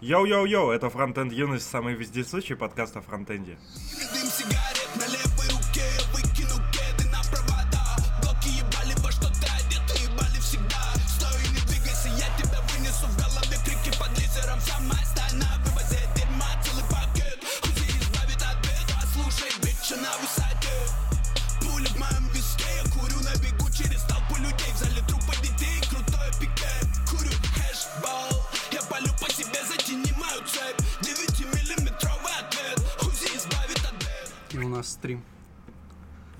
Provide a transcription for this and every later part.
Йоу-йоу-йоу, это Фронтенд Юность, самый вездесущий подкаст о фронтенде. Дым сигарет на левой стрим.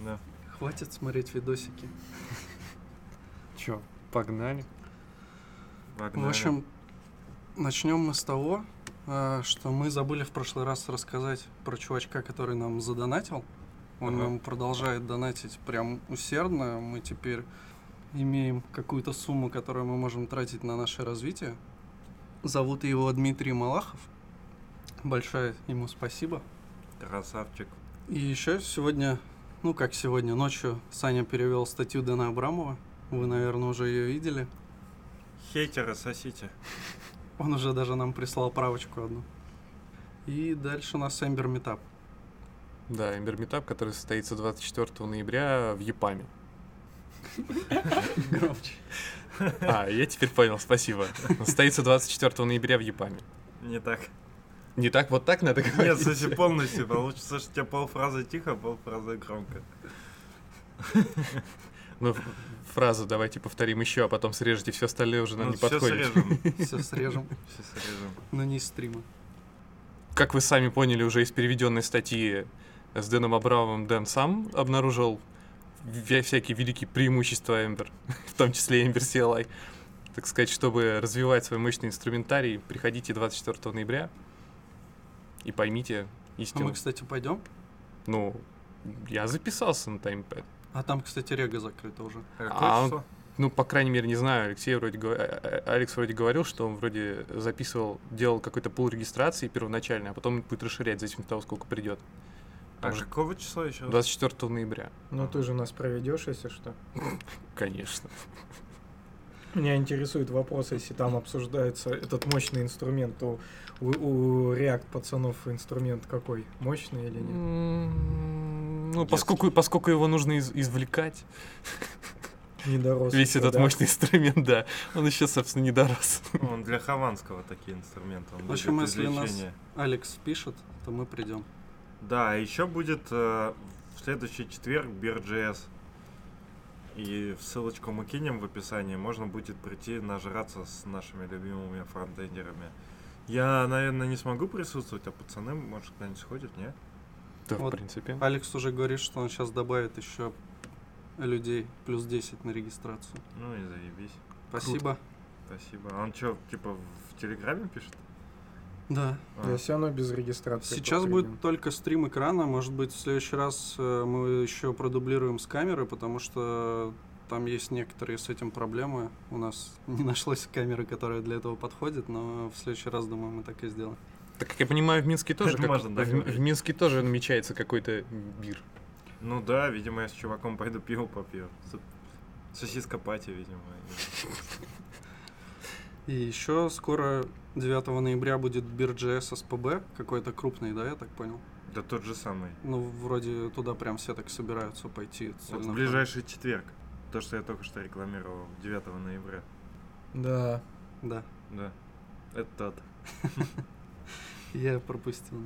Да. Хватит смотреть видосики. Чё, погнали? Погнали. В общем, начнем мы с того, э, что мы забыли в прошлый раз рассказать про чувачка, который нам задонатил. Он Ага. нам продолжает донатить прям усердно. Мы теперь имеем какую-то сумму, которую мы можем тратить на наше развитие. Зовут его Дмитрий Малахов. Большое ему спасибо. Красавчик. И еще сегодня, ну как сегодня, ночью Саня перевел статью Дэна Абрамова. Вы, наверное, уже ее видели. Хейтеры, сосите. Он уже даже нам прислал правочку одну. И дальше у нас Эмбер Метап. Да, Эмбер Метап, который состоится 24 ноября в Япаме. Громче. А, я теперь понял, спасибо. Состоится 24 ноября в Япаме. Не так. Не так вот так надо Нет, говорить? слушай, полностью. Получится, что у тебя полфразы тихо, полфразы громко. Ну, фразу давайте повторим еще, а потом срежете, все остальное уже нам Ну, не всё подходит. срежем. Все срежем, Все срежем. но не из стрима. Как вы сами поняли уже из переведенной статьи с Дэном Абрамовым, Дэн сам обнаружил всякие великие преимущества Эмбер, в том числе Эмбер CLI. Так сказать, чтобы развивать свой мощный инструментарий, приходите 24 ноября и поймите А истину. мы, кстати, пойдем. Ну, я записался на таймпэд. А там, кстати, Рега закрыта уже. А какое А он- число? Ну, по крайней мере, не знаю, Алексей вроде э, э, Алекс вроде говорил, что он вроде записывал, делал какой-то пул регистрации первоначальный, а потом будет расширять, в зависимости от того, сколько придет. А Может, какого числа еще? 24 ноября, Ну ты же нас проведешь, если что. конечно. Меня интересует вопрос, если там обсуждается этот мощный инструмент, то у, у React пацанов инструмент какой? Мощный или нет? Ну, поскольку, поскольку его нужно из- извлекать, Не дорос. весь этот да? мощный инструмент, да, он еще, собственно, не дорос. Он для Хованского такие инструменты. Он В общем, если нас-. Алекс пишет, то мы придем. Да, еще будет э, в следующий четверг Beer.js. И ссылочку мы кинем в описании. Можно будет прийти нажраться с нашими любимыми фронтендерами. Я, наверное, не смогу присутствовать, а пацаны, может, кто-нибудь сходит, не? Да, в Вот. принципе. Алекс уже говорит, что он сейчас добавит еще людей плюс 10 на регистрацию. Ну и заебись. Спасибо. Спасибо. А он что, типа, в Телеграме пишет? Да. А, все равно без регистрации. Сейчас будет только стрим экрана. Может быть, в следующий раз э, мы еще продублируем с камеры, потому что там есть некоторые с этим проблемы. У нас не нашлось камеры, которая для этого подходит, но в следующий раз, думаю, мы так и сделаем. Так как я понимаю, в Минске тоже, как- можно, да, в, в Минске тоже намечается какой-то бир. Ну да, видимо, я с чуваком пойду пиво попью. Сосиска пати, видимо. И еще скоро 9 ноября будет BeerJS SPB, какой-то крупный, да, я так понял? Да тот же самый. Ну, вроде туда прям все так собираются пойти. Вот в ближайший четверг. То, что я только что рекламировал, 9 ноября. Да. Да, Да. Это тот. я пропустил.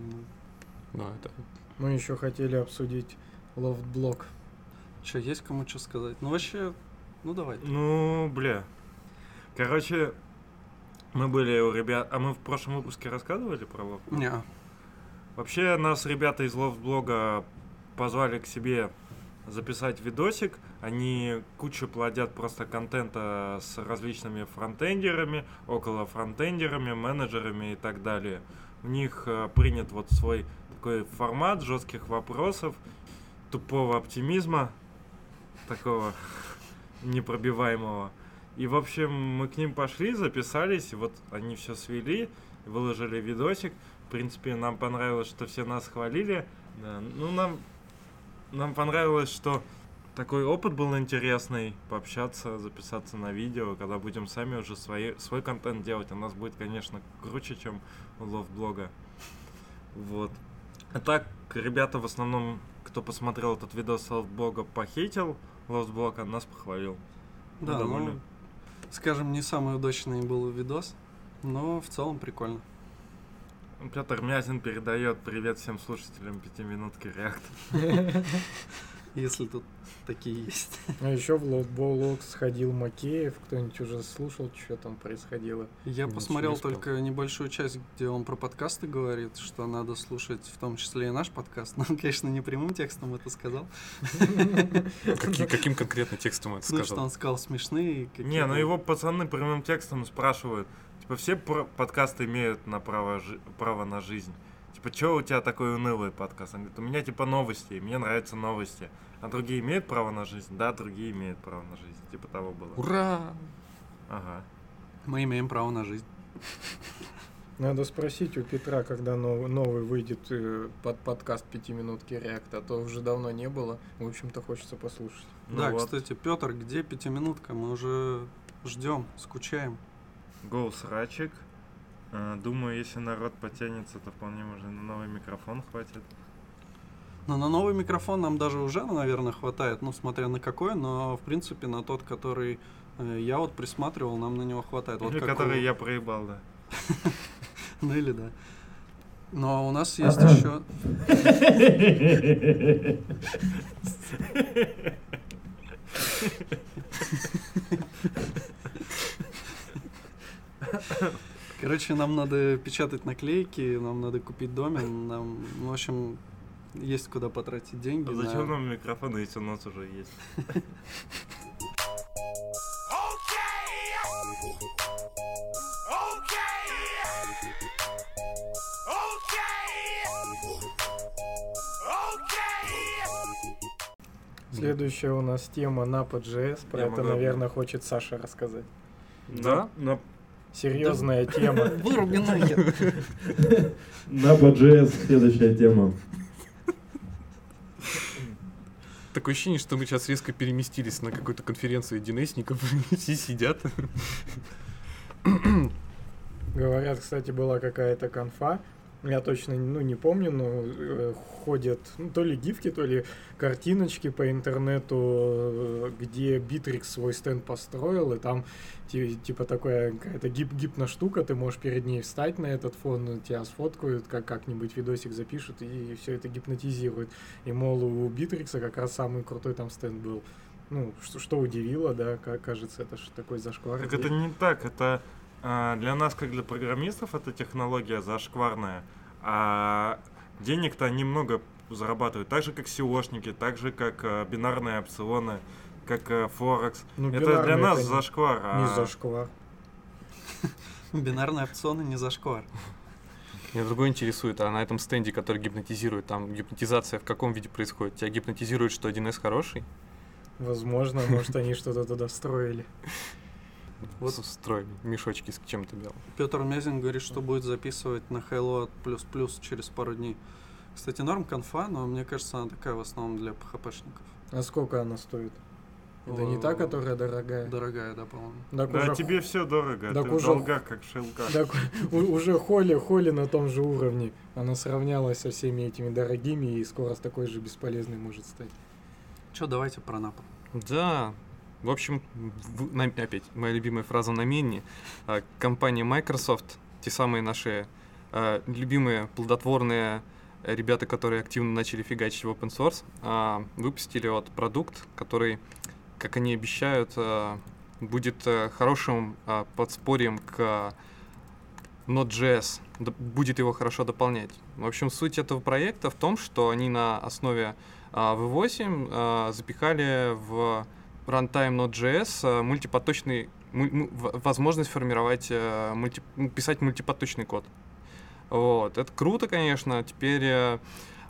Ну, это... Мы еще хотели обсудить LoftBlog. Че, есть кому что сказать? Ну, вообще, ну давай. Ну, бля. Короче, мы были у ребят... А мы в прошлом выпуске рассказывали про лофт? Не, Вообще, нас ребята из лофт-блога позвали к себе записать видосик. Они кучу плодят просто контента с различными фронтендерами, около фронтендерами, менеджерами и так далее. У них э, принят вот свой такой формат жестких вопросов, тупого оптимизма, такого непробиваемого. И, в общем, мы к ним пошли, записались, и вот они все свели, выложили видосик. В принципе, нам понравилось, что все нас хвалили. Да, ну, нам, нам понравилось, что такой опыт был интересный, пообщаться, записаться на видео, когда будем сами уже свои, свой контент делать. У нас будет, конечно, круче, чем у лофт-блога. Вот. А так, ребята в основном, кто посмотрел этот видос лофт-блога, похейтил лофт-блог, а нас похвалил. Да, довольны. ну, скажем, не самый удачный был видос, но в целом прикольно. Петр Мязин передает привет всем слушателям пятиминутки реакт. Если тут такие есть. А еще в Лоудболок сходил Макеев. Кто-нибудь уже слушал, что там происходило? Я Ничего посмотрел не только небольшую часть, где он про подкасты говорит, что надо слушать в том числе и наш подкаст. Но он, конечно, не прямым текстом это сказал. Каки- каким конкретно текстом это Ну, что сказал? он сказал смешные. Не, ну его пацаны прямым текстом спрашивают. Типа, все подкасты имеют на право на жизнь. Типа, что у тебя такой унылый подкаст? Он говорит, у меня типа новости, мне нравятся новости. А другие имеют право на жизнь? Да, другие имеют право на жизнь. Типа того было. Ура! Ага. Мы имеем право на жизнь. Надо спросить у Петра, когда нов- новый выйдет э, под подкаст пятиминутки реакта, а то уже давно не было. В общем-то, хочется послушать. Ну да, вот. кстати, Петр, где пятиминутка? Мы уже ждем, скучаем. Гоу срачик. А, Думаю, если народ потянется, то вполне можно на новый микрофон хватит. Но на новый микрофон нам даже уже, наверное, хватает, ну, смотря на какой, но, в принципе, на тот, который э, я вот присматривал, нам на него хватает. Вот Или как у- который я проебал, да. Ну или да. Но у нас есть еще... Короче, нам надо печатать наклейки, нам надо купить домен, нам, ну, в общем, есть куда потратить деньги. А на- зачем нам микрофон, если у нас уже есть? Следующая у нас тема Napa.js. Про Я это, могу- наверное, хочет Саша рассказать. Да? На, Серьезная тема. Выруби нахер. На Napa.js следующая тема. Такое ощущение, что мы сейчас резко переместились на какую-то конференцию одинэсников, все сидят. Говорят, кстати, была какая-то конфа. Я точно ну, не помню, но э, ходят ну, то ли гифки, то ли картиночки по интернету, э, где Битрикс свой стенд построил, и там ти- типа такая какая-то гип-гипна штука, ты можешь перед ней встать на этот фон, тебя сфоткают, как как-нибудь видосик запишут, и все это гипнотизирует. И, мол, у Битрикса как раз самый крутой там стенд был. Ну, что, что удивило, да, ка- кажется, это ж такой зашквар. Так это не так, это для нас, как для программистов, это технология зашкварная, а денег-то они много зарабатывают, так же как SEOшники, так же как а, бинарные опционы, как а, Форекс. Ну, это для нас это зашквар. Не а- зашквар. Бинарные опционы не зашквар. Меня другое интересует, а на этом стенде, который гипнотизирует, там гипнотизация в каком виде происходит? Тебя гипнотизирует, что 1С хороший? Возможно, может, они что-то туда встроили. Вот. Вот строили мешочки с чем-то белым. Петр Мезин говорит, что будет записывать на Hello плюс плюс через пару дней. Кстати, норм конфа, но мне кажется, она такая в основном для PHP-шников. А сколько она стоит? Это не та, которая дорогая. Дорогая, да, по-моему. Так Да, уже тебе все дорого, так ты в уже- долгах, как шелка. Так у- уже Холли, Холли на том же уровне. Она сравнялась со всеми этими дорогими и скоро с такой же бесполезной может стать. Че, давайте про Напа. Да, в общем, в- на- опять моя любимая фраза на менне. А, Компания Microsoft, те самые наши а, любимые плодотворные ребята, которые активно начали фигачить в open source, а, выпустили вот продукт, который, как они обещают, а, будет э, хорошим а, подспорьем к Node.js, будет его хорошо дополнять. В общем, суть этого проекта в том, что они на основе а, V8 а, запихали в runtime Node.js а, мультипоточный возможность формировать, э, мульти- м, писать мультипоточный код. Вот. Это круто, конечно. Теперь э,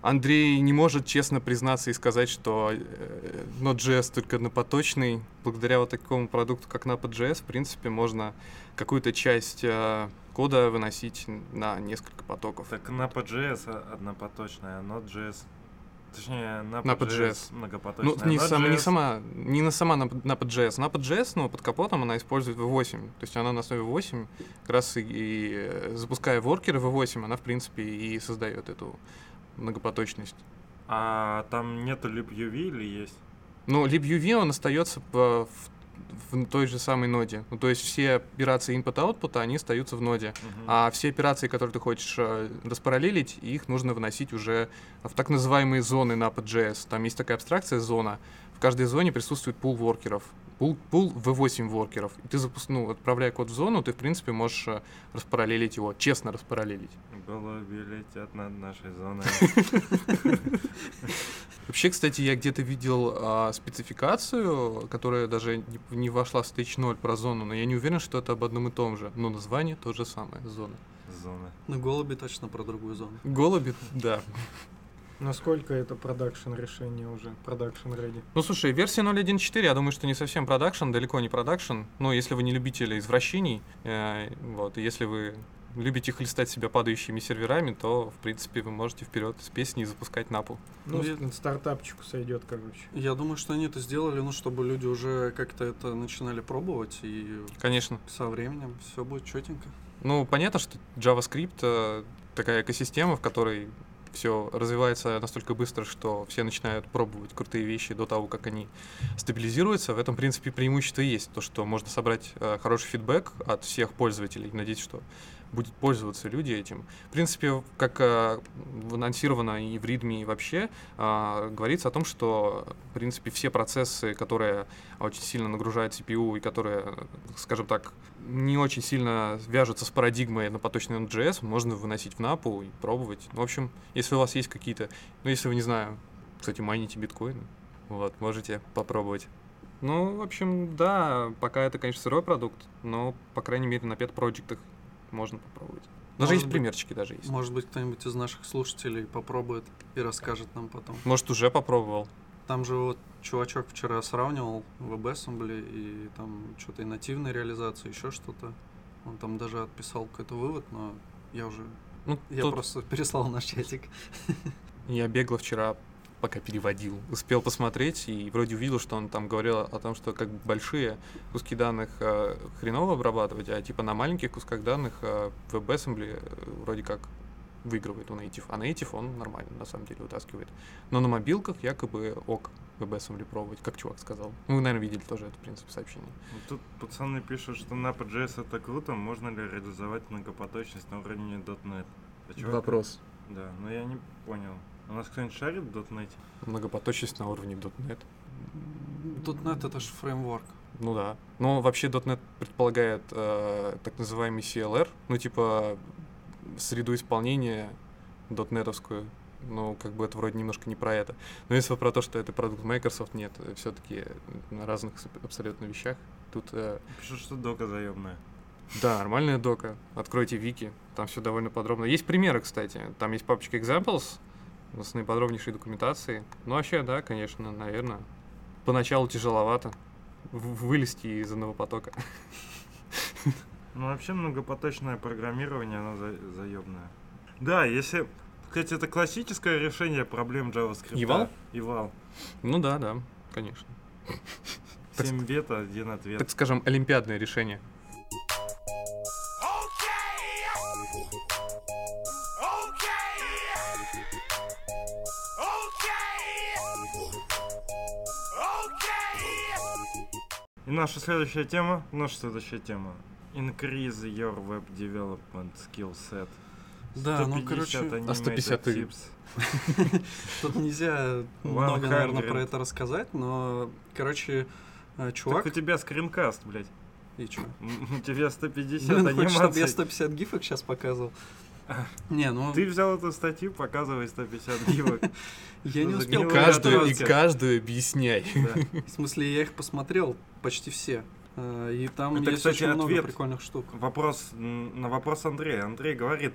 Андрей не может честно признаться и сказать, что э, Node.js только однопоточный. Благодаря вот такому продукту, как Napa.js, в принципе, можно какую-то часть э, кода выносить на несколько потоков. Так Napa.js однопоточная, а Node.js Точнее, на Napa.js. многопоточная. Ну, не, сам- не сама, не на сама Napa.js. Napa.js, но под капотом она использует V8. То есть она на основе V8, как раз и, и, э, запуская воркеры V8, она, в принципе, и создает эту многопоточность. А там нету libuv или есть? Но libuv, он остается по- в, в той же самой ноде. Ну, то есть все операции input-output, они остаются в ноде. Мгм. А все операции, которые ты хочешь э, распараллелить, их нужно выносить уже в так называемые зоны на Node.js. Там есть такая абстракция зона. В каждой зоне присутствует пул воркеров. Пул, пул V8 воркеров. И ты запуск... ну, отправляя код в зону, ты, в принципе, можешь э, распараллелить его, честно распараллелить. Голуби летят над нашей зоной. Вообще, кстати, я где-то видел а, спецификацию, которая даже не, не вошла в Stage 0 про зону, но я не уверен, что это об одном и том же. Но название то же самое, зона. Зона. На голуби точно про другую зону. Голуби, да. Насколько это production решение уже, production ready? Ну, слушай, версия 0.1.4, я думаю, что не совсем production, далеко не production. Но если вы не любители извращений, э, вот, и если вы любите хлестать себя падающими серверами, то, в принципе, вы можете вперед с песней запускать напу. Ну, Ну, я- с- стартапчику сойдет, короче. Я думаю, что они это сделали, ну, чтобы люди уже как-то это начинали пробовать, и Конечно. со временем все будет четенько. Ну, понятно, что JavaScript э, такая экосистема, в которой все развивается настолько быстро, что все начинают пробовать крутые вещи до того, как они стабилизируются. В этом, в принципе, преимущество есть. То, что можно собрать э, хороший фидбэк от всех пользователей. Надеюсь, что будут пользоваться люди этим. В принципе, как э, анонсировано и в README, и вообще, э, говорится о том, что, в принципе, все процессы, которые очень сильно нагружают CPU и которые, скажем так, не очень сильно вяжутся с парадигмой на поточный Node.js, можно выносить в напу и пробовать. В общем, если у вас есть какие-то, ну, если вы, не знаю, кстати, майните биткоины, вот, можете попробовать. Ну, в общем, да, пока это, конечно, сырой продукт, но, по крайней мере, на пет-проектах можно попробовать. Даже Может есть быть- примерчики, даже есть. Может быть, кто-нибудь из наших слушателей попробует и расскажет нам потом. Может, уже попробовал. Там же вот чувачок вчера сравнивал WebAssembly и там что-то и нативной реализации, еще что-то. Он там даже отписал какой-то вывод, но я уже... Ну, Я тут просто переслал наш чатик. Я бегло вчера, пока переводил, успел посмотреть и вроде увидел, что он там говорил о том, что как бы большие куски данных э, хреново обрабатывать, а типа на маленьких кусках данных э, WebAssembly э, вроде как выигрывает у Native, а Native он нормально на самом деле вытаскивает. Но на мобилках якобы ок WebAssembly пробовать, как чувак сказал. Ну, вы, наверное, видели тоже это, в принципе, сообщение. Ну, Тут пацаны пишут, что Napa.js это круто, можно ли реализовать многопоточность на уровне .NET? А чувак- Вопрос. Да, но я не понял. У нас кто-нибудь шарит в .NET? Многопоточность на уровне .NET. .NET это же фреймворк. Ну да. Но вообще .NET предполагает э, так называемый CLR, ну типа среду исполнения .NETовскую. Ну, как бы это вроде немножко не про это. Но если про то, что это продукт Microsoft, нет, все-таки на разных абсолютно вещах. Тут, э, Пишут, что дока заемная. да, нормальная дока. Откройте вики, там все довольно подробно. Есть примеры, кстати. Там есть папочка examples с наиподробнейшей документацией. Ну, вообще, да, конечно, наверное. Поначалу тяжеловато вылезти из одного потока. Ну, вообще многопоточное программирование, оно за- заебное. Да, если... Кстати, это классическое решение проблем JavaScript. Eval? Eval. Ну да, да, конечно. 7 бета, один ответ. Так скажем, олимпиадное решение. И наша следующая тема, наша следующая тема. Increase your web development skill set. Да, ну, 150 короче, а 150 ты- Тут tips. нельзя много, наверное, 100. про это рассказать, но, короче, э, Так чувак... у тебя скринкаст, блядь. И чё? У тебя 150 Блин, хочешь, чтобы я анимаций. 150 гифок сейчас показывал? Не, ну, Ты взял эту статью, показывай 150 гивок. я не успел Каждую и каждую объясняй. В смысле, я их посмотрел почти все. Э, И там Это, есть кстати, очень много ответ. прикольных штук. Вопрос на вопрос Андрея. Андрей говорит,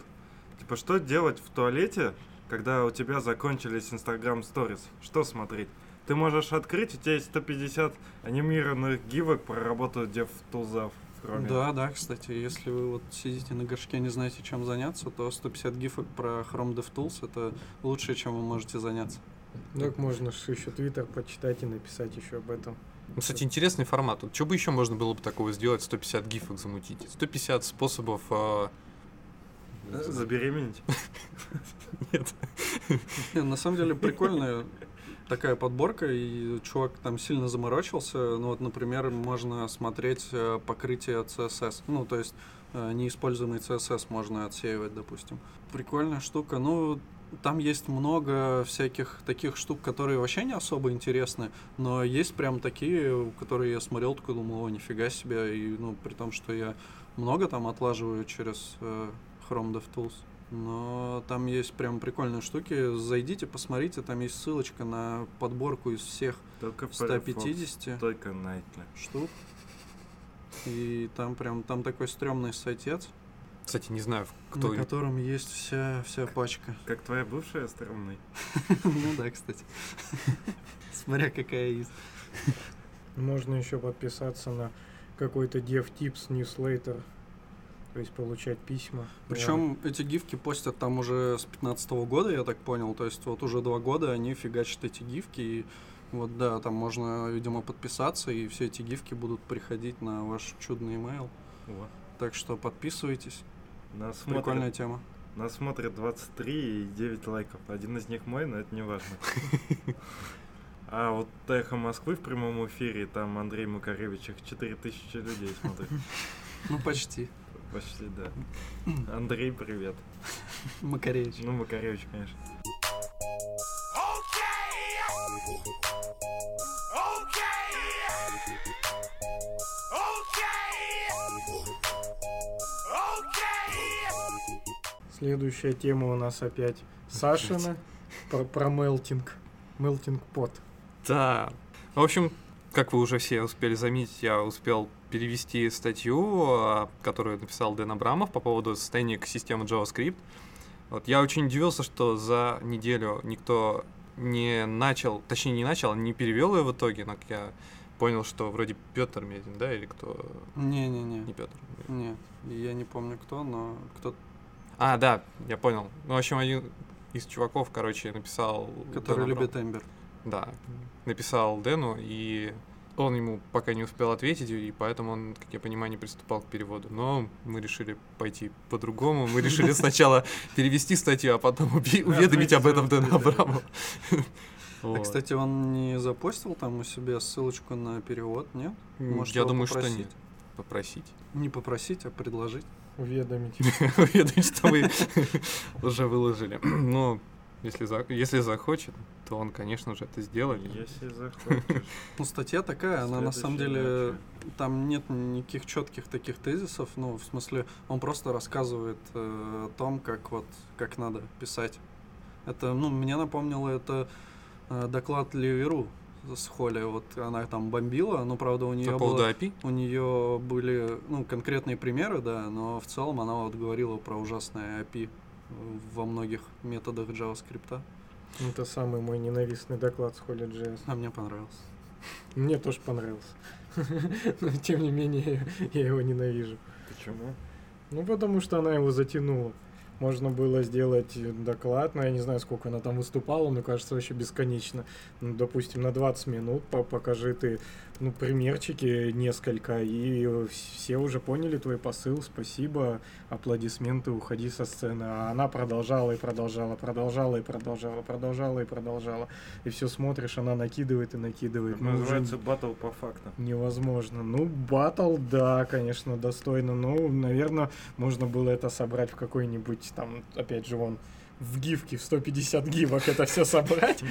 типа, что делать в туалете, когда у тебя закончились Instagram Stories? Что смотреть? Ты можешь открыть, у тебя есть 150 анимированных гивок про работу DevTools. Кроме. Да, да, кстати, если вы вот сидите на горшке, не знаете, чем заняться, то 150 гифок про Chrome DevTools — это лучшее, чем вы можете заняться. Так можно же еще твиттер почитать и написать еще об этом. Ну, кстати, интересный формат. Вот что бы еще можно было бы такого сделать? 150 гифок замутить. 150 способов... а, Забеременеть. Нет. Не, на самом деле прикольная такая подборка, и чувак там сильно заморочился. Ну вот, например, можно смотреть э, покрытие CSS. Ну, то есть э, неиспользуемый CSS можно отсеивать, допустим. Прикольная штука. Ну, там есть много всяких таких штук, которые вообще не особо интересны, но есть прям такие, которые я смотрел, такой думал, о, нифига себе, и, ну, при том, что я много там отлаживаю через э, Chrome DevTools, но там есть прям прикольные штуки, зайдите, посмотрите, там есть ссылочка на подборку из всех Только в 150 Firefox, Только Nightly. штук, и там прям, там такой стрёмный сайтец, Кстати, не знаю, кто... на котором есть вся, вся пачка. Как твоя бывшая стрёмный. Ну да, кстати. Смотря какая есть. Можно еще подписаться на какой-то DevTips newsletter, то есть получать письма. Причем эти гифки постят там уже с 15 года, я так понял. То есть вот уже два года они фигачат эти гифки. И вот да, там можно, видимо, подписаться, и все эти гифки будут приходить на ваш чудный email. Во. Так что подписывайтесь. Нас Прикольная смотрит, тема. нас смотрит 23 и 9 лайков. Один из них мой, но это не важно. А вот Эхо Москвы в прямом эфире, там Андрей Макаревич, их 4000 людей смотрит. Ну, почти. Почти, да. Андрей, привет. Макаревич. Ну, Макаревич, конечно. Следующая тема у нас опять Сашина про, про мелтинг. Мелтинг пот. Да. В общем, как вы уже все успели заметить, я успел перевести статью, а, которую написал Дэн Абрамов по поводу состояния системы JavaScript. Вот я очень удивился, что за неделю никто не начал, точнее не начал, не перевел ее в итоге, но я понял, что вроде Петр Медин, да, или кто? Не-не-не. Не Петр. Нет, я не помню кто, но кто А, да, я понял. Ну, в общем, один из чуваков, короче, написал... который Дэн Абрамов. любит Эмбер. Да, написал Дэну, и он ему пока не успел ответить, и поэтому он, как я понимаю, не приступал к переводу. Но мы решили пойти по-другому. Мы решили сначала перевести статью, а потом уведомить об этом Дэна Абрамова. А, кстати, он не запостил там у себя ссылочку на перевод, нет? Может, я думаю, что нет. Попросить. Не попросить, а предложить. Уведомить. Уведомить, что вы уже выложили. Но если, за- если захочет, то он, конечно же, это сделает. Если захочешь. Ну, статья такая, она на самом деле, там нет никаких четких таких тезисов, ну, в смысле, он просто рассказывает э, о том, как вот, как надо писать. Это, ну, мне напомнило это э, доклад Ливеру с Холли, вот она там бомбила, но, правда, у нее было... У нее были ну, конкретные примеры, да, но в целом она вот говорила про ужасное API во многих методах JavaScript. Это самый мой ненавистный доклад с Holy.js. А мне понравился. Мне тоже понравился. Но тем не менее, я его ненавижу. Почему? Ну, потому что она его затянула. Можно было сделать доклад, но я не знаю, сколько она там выступала, мне кажется, вообще бесконечно. Ну, допустим, на 20 минут по- покажи ты ну, примерчики несколько, и все уже поняли твой посыл, спасибо, аплодисменты, уходи со сцены. А она продолжала и продолжала, продолжала и продолжала, продолжала и продолжала. И все смотришь, она накидывает и накидывает. Это Ну, называется батл по фактам. Невозможно. Ну, батл, да, конечно, достойно. Ну, наверное, можно было это собрать в какой-нибудь там, опять же, вон, в гифке в 150 гивок это все собрать,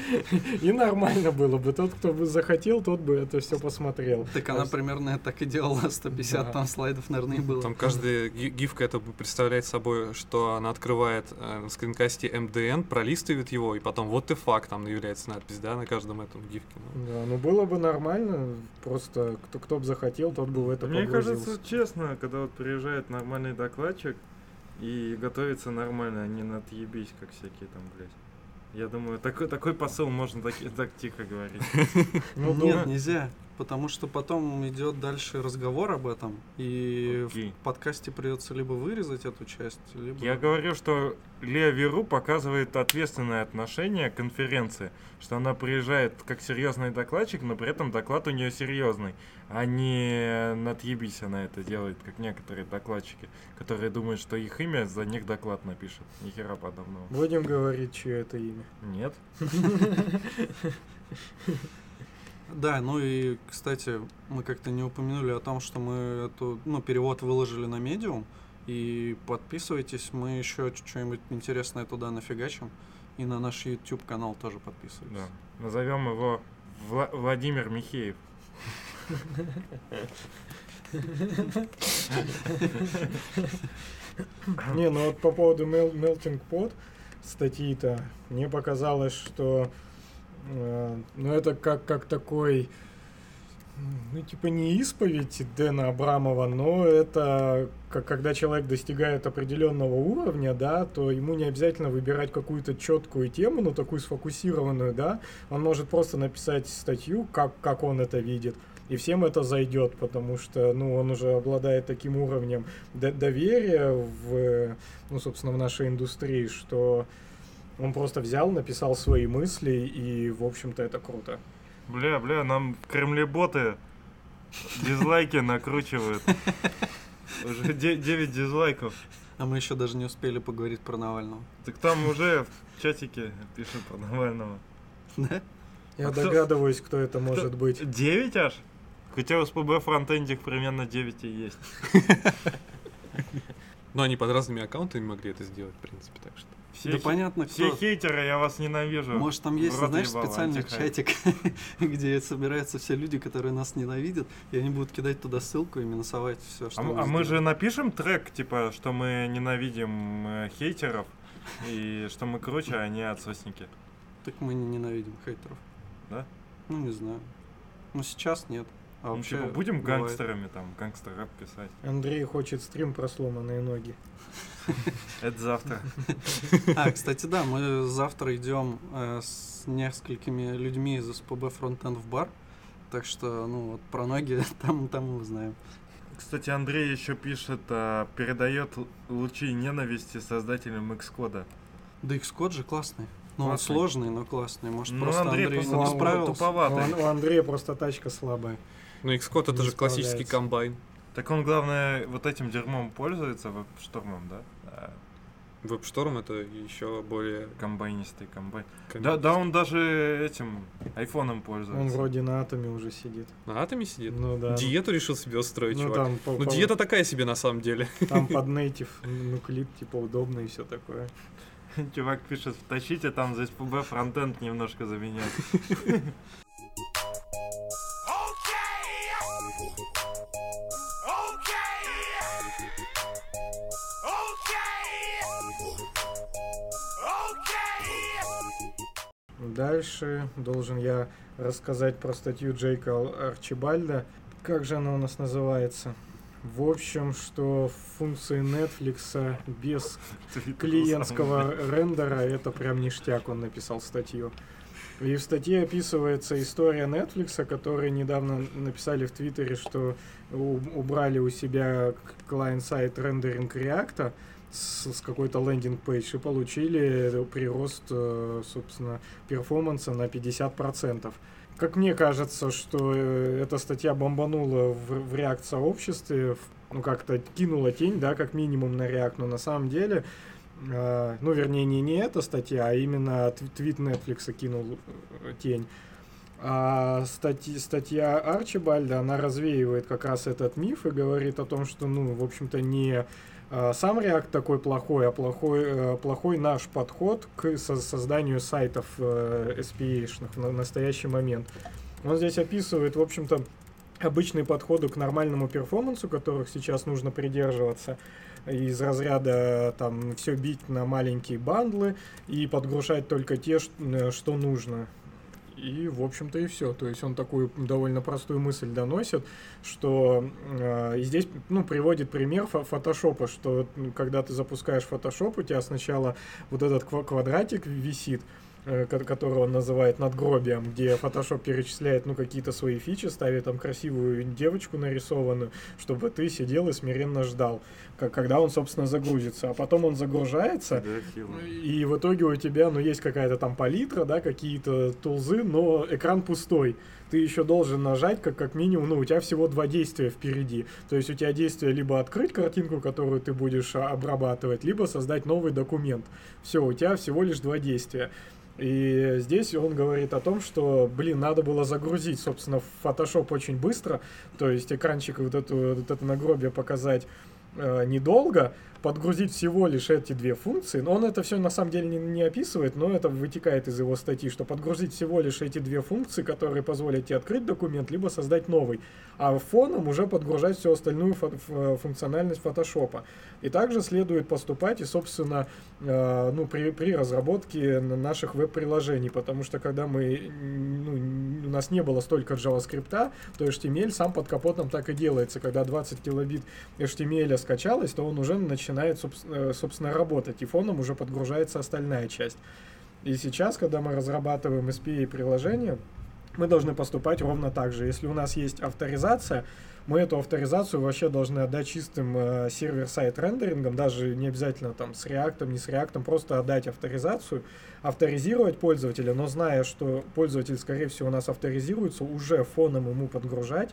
и нормально было бы. Тот, кто бы захотел, тот бы это все посмотрел. Так она примерно так и делала, 150 Да. там слайдов, наверное, и было. Там каждая ги- гифка это представляет собой, что она открывает э, на скринкасте MDN, пролистывает его, и потом вот и факт, там является надпись, да, на каждом этом гифке. Ну, Да, ну было бы нормально, просто кто, кто бы захотел, тот бы в это Мне кажется, честно, когда вот приезжает нормальный докладчик и готовится нормально, а не надъебись, как всякие там, блядь. Я думаю, такой, такой посыл можно так, так тихо говорить. Ну, Нет, да. нельзя. Потому что потом идет дальше разговор об этом, и Окей. в подкасте придется либо вырезать эту часть, либо... Я говорю, что Лео Веру показывает ответственное отношение к конференции, что она приезжает как серьезный докладчик, но при этом доклад у нее серьезный, а не надъебись она это делает, как некоторые докладчики, которые думают, что их имя за них доклад напишет. Ни хера подобного. Будем говорить, чье это имя. Нет? Да, ну и, кстати, мы как-то не упомянули о том, что мы эту, ну, перевод выложили на медиум, и подписывайтесь, мы еще что-нибудь интересное туда нафигачим, и на наш YouTube канал тоже подписывайтесь. Да. Назовем его Вла- Владимир Михеев. Не, ну вот по поводу Mel- Melting Pot статьи-то, мне показалось, что э, ну это как, как такой, ну типа не исповедь Дэна Абрамова, но это как когда человек достигает определенного уровня, да, то ему не обязательно выбирать какую-то четкую тему, но такую сфокусированную, да, он может просто написать статью, как, как он это видит. И всем это зайдет, потому что, ну, он уже обладает таким уровнем доверия в, ну, собственно, в нашей индустрии, что он просто взял, написал свои мысли, и, в общем-то, это круто. Бля, бля, нам в Кремле боты дизлайки накручивают. Уже 9 дизлайков. А мы еще даже не успели поговорить про Навального. Так там уже в чатике пишут про Навального. Да? Я А догадываюсь, кто это может быть. 9 аж? Хотя у СПБ фронтендик примерно 9 и есть. Но они под разными аккаунтами могли это сделать, в принципе, так что. Все, да хе- понятно, все кто. хейтеры, я вас ненавижу. Может, там есть, рот знаешь, ебало, специальный антихайп. чатик, где собираются все люди, которые нас ненавидят, и они будут кидать туда ссылку и минусовать все, что А, а мы же напишем трек, типа, что мы ненавидим э, хейтеров, и что мы круче, а они отсосники. Так мы не ненавидим хейтеров. Да? Ну, не знаю. Ну, сейчас нет. А Ну, вообще типа, будем бывает. гангстерами, там, гангстер-рэп писать. Андрей хочет стрим про сломанные ноги. Это завтра. А, кстати, да, мы завтра идем э, с несколькими людьми из СПБ Фронтенд в бар. Так что, ну, вот про ноги там, там мы узнаем. Кстати, Андрей еще пишет, а, передает лучи ненависти создателям Xcode. Да Xcode же классный. Ну, он сложный, но классный. Может, Ну, просто Андрей Андрей, просто справился. туповатый. У Андрея просто тачка слабая. Ну, Xcode это же классический комбайн. Так он, главное, вот этим дерьмом пользуется, штормом, да? А, WebStorm это еще более... комбайнистый комбайн. Да, да, он даже этим айфоном Он пользуется. вроде на атоме уже сидит. На атоме сидит? Ну да. Диету решил себе устроить, Ну чувак. там, по- Ну, по- диета такая себе на самом деле. там под нейтив нуклид, типа удобно и все такое. Чувак пишет, втащите там за СПБ фронтенд немножко заменять. Дальше должен я рассказать про статью Джейка Ар- Арчибальда. Как же она у нас называется? В общем, что функции Netflix без клиентского рендера это прям ништяк, он написал статью. И в статье описывается история Netflix, которые недавно написали в Твиттере, что убрали у себя client-side рендеринг React с, с какой-то landing page и получили прирост, э, собственно, перформанса на 50%. Как мне кажется, что э, эта статья бомбанула в, в React-сообществе, в- ну, как-то кинула тень, да, как минимум на React, но на самом деле, э, ну, вернее, не, не эта статья, а именно тв- твит Netflix кинул тень. А статьи- статья Арчибальда, она развеивает как раз этот миф и говорит о том, что, ну, в общем-то, не сам React такой плохой, а плохой, э, плохой наш подход к со- созданию сайтов э, SPA-шных на- настоящий момент. Он здесь описывает, в общем-то, обычные подходы к нормальному перформансу, которых сейчас нужно придерживаться из разряда там все бить на маленькие бандлы и подгружать только те, ш- э, что нужно. И, в общем-то, и все. То есть он такую довольно простую мысль доносит, что э, здесь, ну, приводит пример фо- фотошопа, что когда ты запускаешь фотошоп, у тебя сначала вот этот ква- квадратик висит, э, ко- который он называет надгробием, где Photoshop перечисляет, ну, какие-то свои фичи, ставит там красивую девочку нарисованную, чтобы ты сидел и смиренно ждал, как, когда он, собственно, загрузится. А потом он загружается, и в итоге у тебя, ну, есть какая-то там палитра, да, какие-то тулзы, но экран пустой. Ты еще должен нажать, как, как минимум, ну, у тебя всего два действия впереди. То есть у тебя действие либо открыть картинку, которую ты будешь а, обрабатывать, либо создать новый документ. Все, у тебя всего лишь два действия. И здесь он говорит о том, что, блин, надо было загрузить, собственно, в Photoshop очень быстро, то есть экранчик вот, эту, вот это нагробие показать э, недолго, подгрузить всего лишь эти две функции, но он это все на самом деле не, не описывает, но это вытекает из его статьи, что подгрузить всего лишь эти две функции, которые позволят тебе открыть документ, либо создать новый, а фоном уже подгружать всю остальную фо- функциональность фотошопа. И также следует поступать и, собственно, э, ну, при, при разработке наших веб-приложений, потому что когда мы, ну, у нас не было столько JavaScript, то HTML сам под капотом так и делается. Когда 20 килобит HTML скачалось, то он уже начинает, собс- э, собственно, работать, и фоном уже подгружается остальная часть. И сейчас, когда мы разрабатываем SPA приложение, мы должны поступать ровно так же. Если у нас есть авторизация, мы эту авторизацию вообще должны отдать чистым э, сервер-сайт рендерингом, даже не обязательно там с реактом, не с реактом, просто отдать авторизацию, авторизировать пользователя, но зная, что пользователь, скорее всего, у нас авторизируется, уже фоном ему подгружать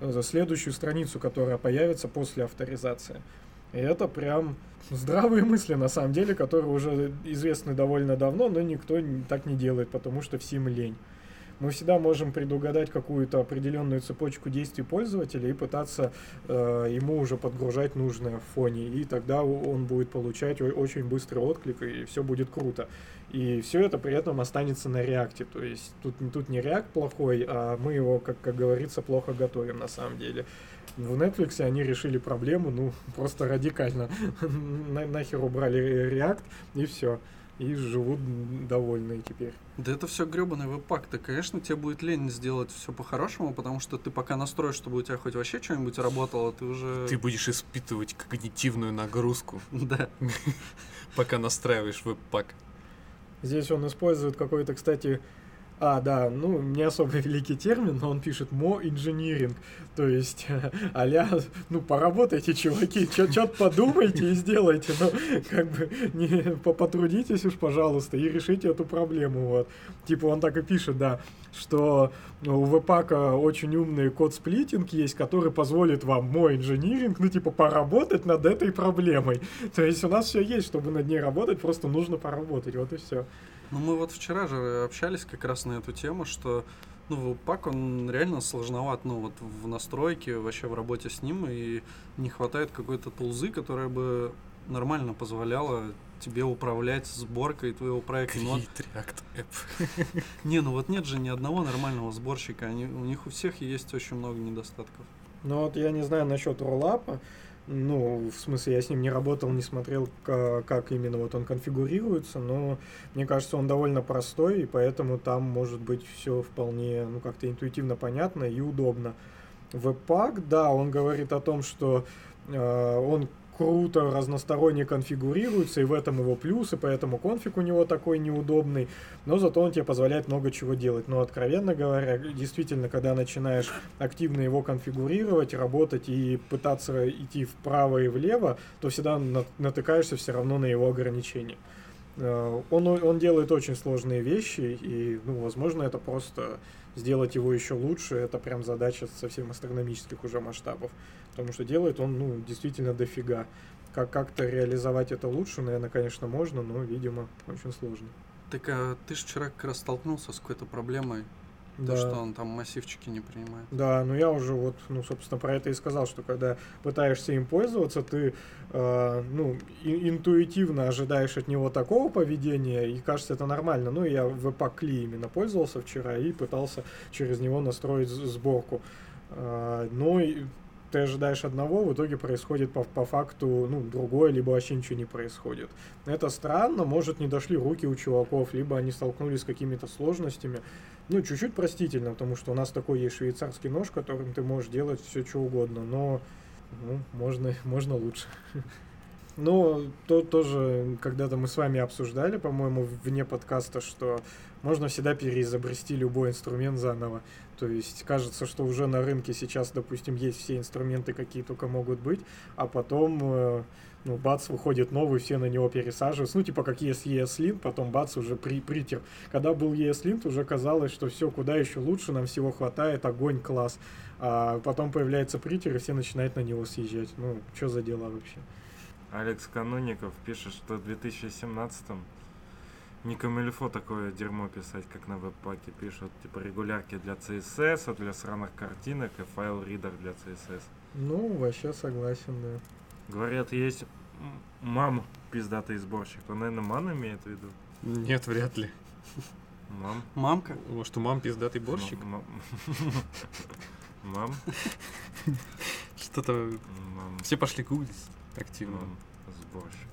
э, следующую страницу, которая появится после авторизации. И это прям здравые мысли, на самом деле, которые уже известны довольно давно, но никто так не делает, потому что всем лень. Мы всегда можем предугадать какую-то определенную цепочку действий пользователя и пытаться э, ему уже подгружать нужное в фоне, и тогда он будет получать очень быстрый отклик, и все будет круто. И все это при этом останется на реакте. То есть тут, тут не реакт плохой, а мы его, как, как говорится, плохо готовим на самом деле. В Netflix они решили проблему, ну, просто радикально. На- Нахер убрали React, и все. И живут довольные теперь. Да это все гребаный веб-пак. Да, конечно, тебе будет лень сделать все по-хорошему, потому что ты пока настроишь, чтобы у тебя хоть вообще что-нибудь работало, ты уже... Ты будешь испытывать когнитивную нагрузку, Да. пока настраиваешь веб-пак. Здесь он использует какой-то, кстати, а, да, ну, не особо великий термин, но он пишет мо инжиниринг. То есть, аля, ну, поработайте, чуваки, что-то подумайте и сделайте. Ну, как бы, не, по- потрудитесь уж, пожалуйста, и решите эту проблему. Вот. Типа, он так и пишет, да, что у веб-пака очень умный код-сплитинг есть, который позволит вам мой инжиниринг, ну, типа, поработать над этой проблемой. То есть, у нас все есть, чтобы над ней работать, просто нужно поработать, вот и все. Ну, мы вот вчера же общались как раз на эту тему, что ну, веб-пак, он реально сложноват, ну, вот в настройке, вообще в работе с ним, и не хватает какой-то тулзы, которая бы нормально позволяла тебе управлять сборкой твоего проекта. Ну, Create React App. не, ну вот нет же ни одного нормального сборщика, они, у них у всех есть очень много недостатков. Ну вот я не знаю насчет роллапа. Ну, в смысле, я с ним не работал, не смотрел, ка- как именно вот он конфигурируется, но мне кажется, он довольно простой, и поэтому там может быть все вполне, ну, как-то интуитивно понятно и удобно. Веб-пак, да, он говорит о том, что э, он круто разносторонне конфигурируется, и в этом его плюс, и поэтому конфиг у него такой неудобный, но зато он тебе позволяет много чего делать. Но, откровенно говоря, действительно, когда начинаешь активно его конфигурировать, работать и пытаться идти вправо и влево, то всегда на- натыкаешься все равно на его ограничения. Э, Он, он делает очень сложные вещи, и, ну, возможно, это просто сделать его еще лучше, это прям задача совсем астрономических уже масштабов. Потому что делает он, ну, действительно дофига. Как как-то реализовать это лучше, наверное, конечно, можно, но, видимо, очень сложно. Так а ты же вчера как раз столкнулся с какой-то проблемой, то, что он там массивчики не принимает. Да, ну я уже вот, ну, собственно, про это и сказал, что когда пытаешься им пользоваться, ты, э, ну, и- интуитивно ожидаешь от него такого поведения, и кажется это нормально. Ну, я в Kli именно пользовался вчера и пытался через него настроить сборку. Э, но ты ожидаешь одного, в итоге происходит по, по факту, ну, другое, либо вообще ничего не происходит. Это странно, может, не дошли руки у чуваков, либо они столкнулись с какими-то сложностями. Ну, чуть-чуть простительно, потому что у нас такой есть швейцарский нож, которым ты можешь делать все, что угодно, но ну, можно, можно лучше. Ну, то тоже когда-то мы с вами обсуждали, по-моему, вне подкаста, что можно всегда переизобрести любой инструмент заново. То есть кажется, что уже на рынке сейчас, допустим, есть все инструменты, какие только могут быть, а потом, э, ну, бац, выходит новый, все на него пересаживаются. Ну, типа как есть ESLint, потом бац, уже при, притер. Когда был ESLint, уже казалось, что все куда еще лучше, нам всего хватает, огонь, класс. А потом появляется притер, и все начинают на него съезжать. Ну, что за дела вообще? Алекс Кануников пишет, что в 2017-м не камильфо такое дерьмо писать, как на веб-паке пишут. Типа регулярки для CSS, а для сраных картинок и файл-ридер для CSS. Ну, вообще согласен, да. Говорят, есть мам пиздатый сборщик. Он, наверное, ман имеет в виду? Нет, вряд ли. Мам. Мамка? Может, у мам пиздатый борщик? Мам. Что-то... Все пошли гуглить активно. Мам. Сборщик.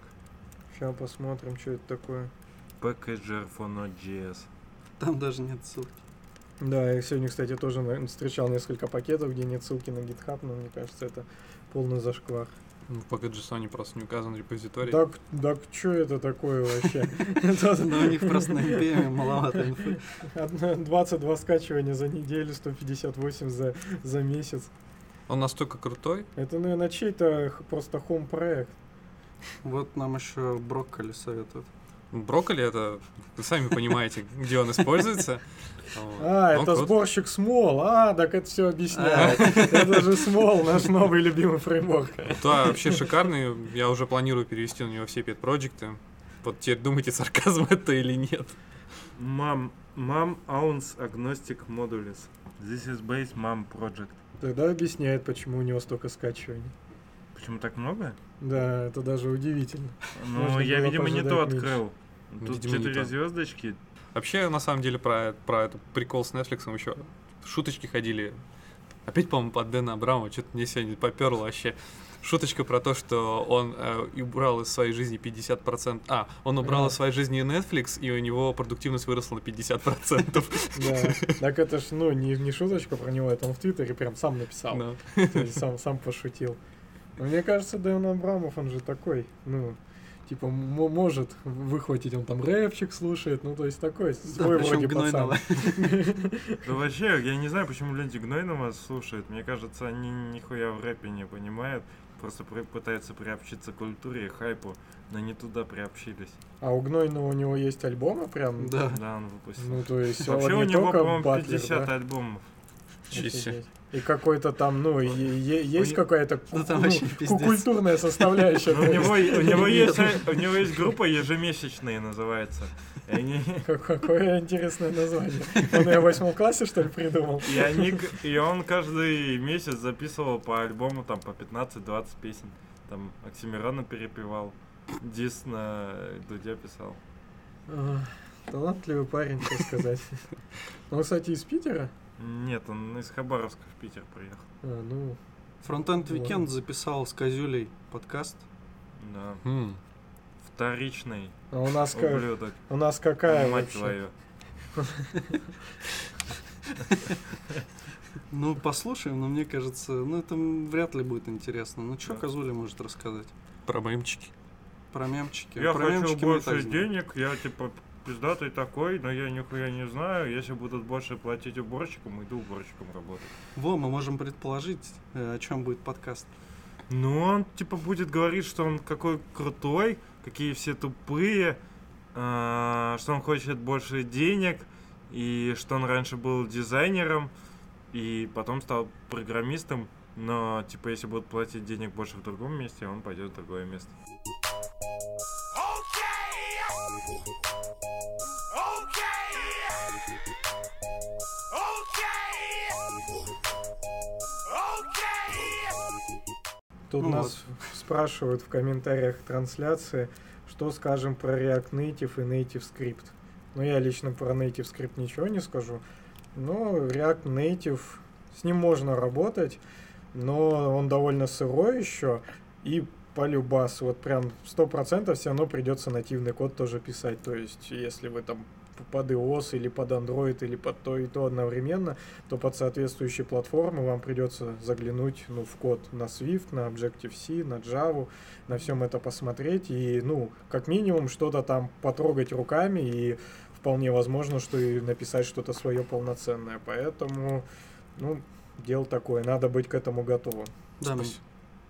Сейчас посмотрим, что это такое. Packager for Node.js. Там даже нет ссылки. Да, я сегодня, кстати, тоже встречал несколько пакетов, где нет ссылки на GitHub, но мне кажется, это полный зашквар. Ну, в PacketJSON просто не указан репозиторий. Так, так что это такое вообще? Но у них просто на NPM маловато инфы. одно- 22 скачивания за неделю, 158 за, за месяц. Он настолько крутой. Это, наверное, чей-то просто хом-проект. Вот нам еще брокколи советуют. Брокколи это, вы сами понимаете, где он используется. А, это сборщик Смол. А, так это все объясняет. Это же Смол, наш новый любимый фреймворк. Да, вообще шикарный. Я уже планирую перевести на него все пет-проекты. Вот теперь думайте, сарказм это или нет. Mom, mom owns agnostic modules. This is base mom project. Тогда объясняет, почему у него столько скачиваний. Почему так много? Да, это даже удивительно. Ну, я, видимо, не то открыл. Тут Видимо, не четыре звездочки. Вообще, на самом деле, про, про этот прикол с Netflix еще шуточки ходили. Опять, по-моему, под Дэна Абрамова. Что-то мне сегодня поперло вообще. Шуточка про то, что он э, убрал из своей жизни 50%. А, он убрал Ага. из своей жизни Netflix, и у него продуктивность выросла на 50%. Да. Так это ж, ну, не, не шуточка про него, это он в Твиттере прям сам написал. Да. То есть сам, сам пошутил. Но мне кажется, Дэн Абрамов, он же такой, ну, типа, может выхватить, он там рэпчик слушает, ну, то есть такой, Да, свой причем вроде пацан. Да вообще, я не знаю, почему люди Гнойного слушают. Мне кажется, они нихуя в рэпе не понимают. Просто при- пытаются приобщиться к культуре и хайпу, но не туда приобщились. А у Гнойного у него есть альбомы прям? Да. Да, он выпустил. Ну, то есть Вообще он у не него, по-моему, батлер, 50 да? альбомов. Офигеть. И какой-то там, ну, есть какая-то Ну, ну, культурная состоящая. Ну, У него, у него Нет. есть, у него есть группа ежемесячные называется. Они, Какое интересное название. Он ее в восьмом классе, что ли, придумал? и они, и он каждый месяц записывал по альбому там по 15-20 песен. Там Оксимирона перепевал, Дис на Дудя писал. Талантливый парень, что сказать. Он, кстати, из Питера? Нет, он из Хабаровска в Питер приехал. А, ну, Фронтенд Ладно. Weekend записал с Козюлей подкаст. Да. М. Вторичный а у нас, как, ублюдок. у нас какая Мать вообще? твою. Ну, послушаем, но мне кажется, ну, это вряд ли будет интересно. Ну, что. Козуля может рассказать? Про мемчики. Про мемчики. Я Про хочу мемчики больше денег, я типа пиздатый такой, но я нихуя не знаю. Если будут больше платить уборщикам, иду уборщиком работать. Во, мы можем предположить, э, о чем будет подкаст. Ну, он типа будет говорить, что он какой крутой, какие все тупые, а, что он хочет больше денег, и что он раньше был дизайнером, и потом стал программистом, но типа если будут платить денег больше в другом месте, он пойдет в другое место. Тут Ну нас спрашивают в комментариях трансляции, что скажем про React Native и Native Script. Ну, я лично про Native Script ничего не скажу. Но React Native, с ним можно работать, но он довольно сырой еще. И по любасу, вот прям 100% все равно придется нативный код тоже писать. То есть, если вы там под iOS или под Android или под то и то одновременно, то под соответствующие платформы вам придется заглянуть ну, в код на Swift, на Objective-C, на Java, на всем это посмотреть и, ну, как минимум что-то там потрогать руками и вполне возможно, что и написать что-то свое полноценное. Поэтому, ну, дело такое, надо быть к этому готовым. Да, Спасибо.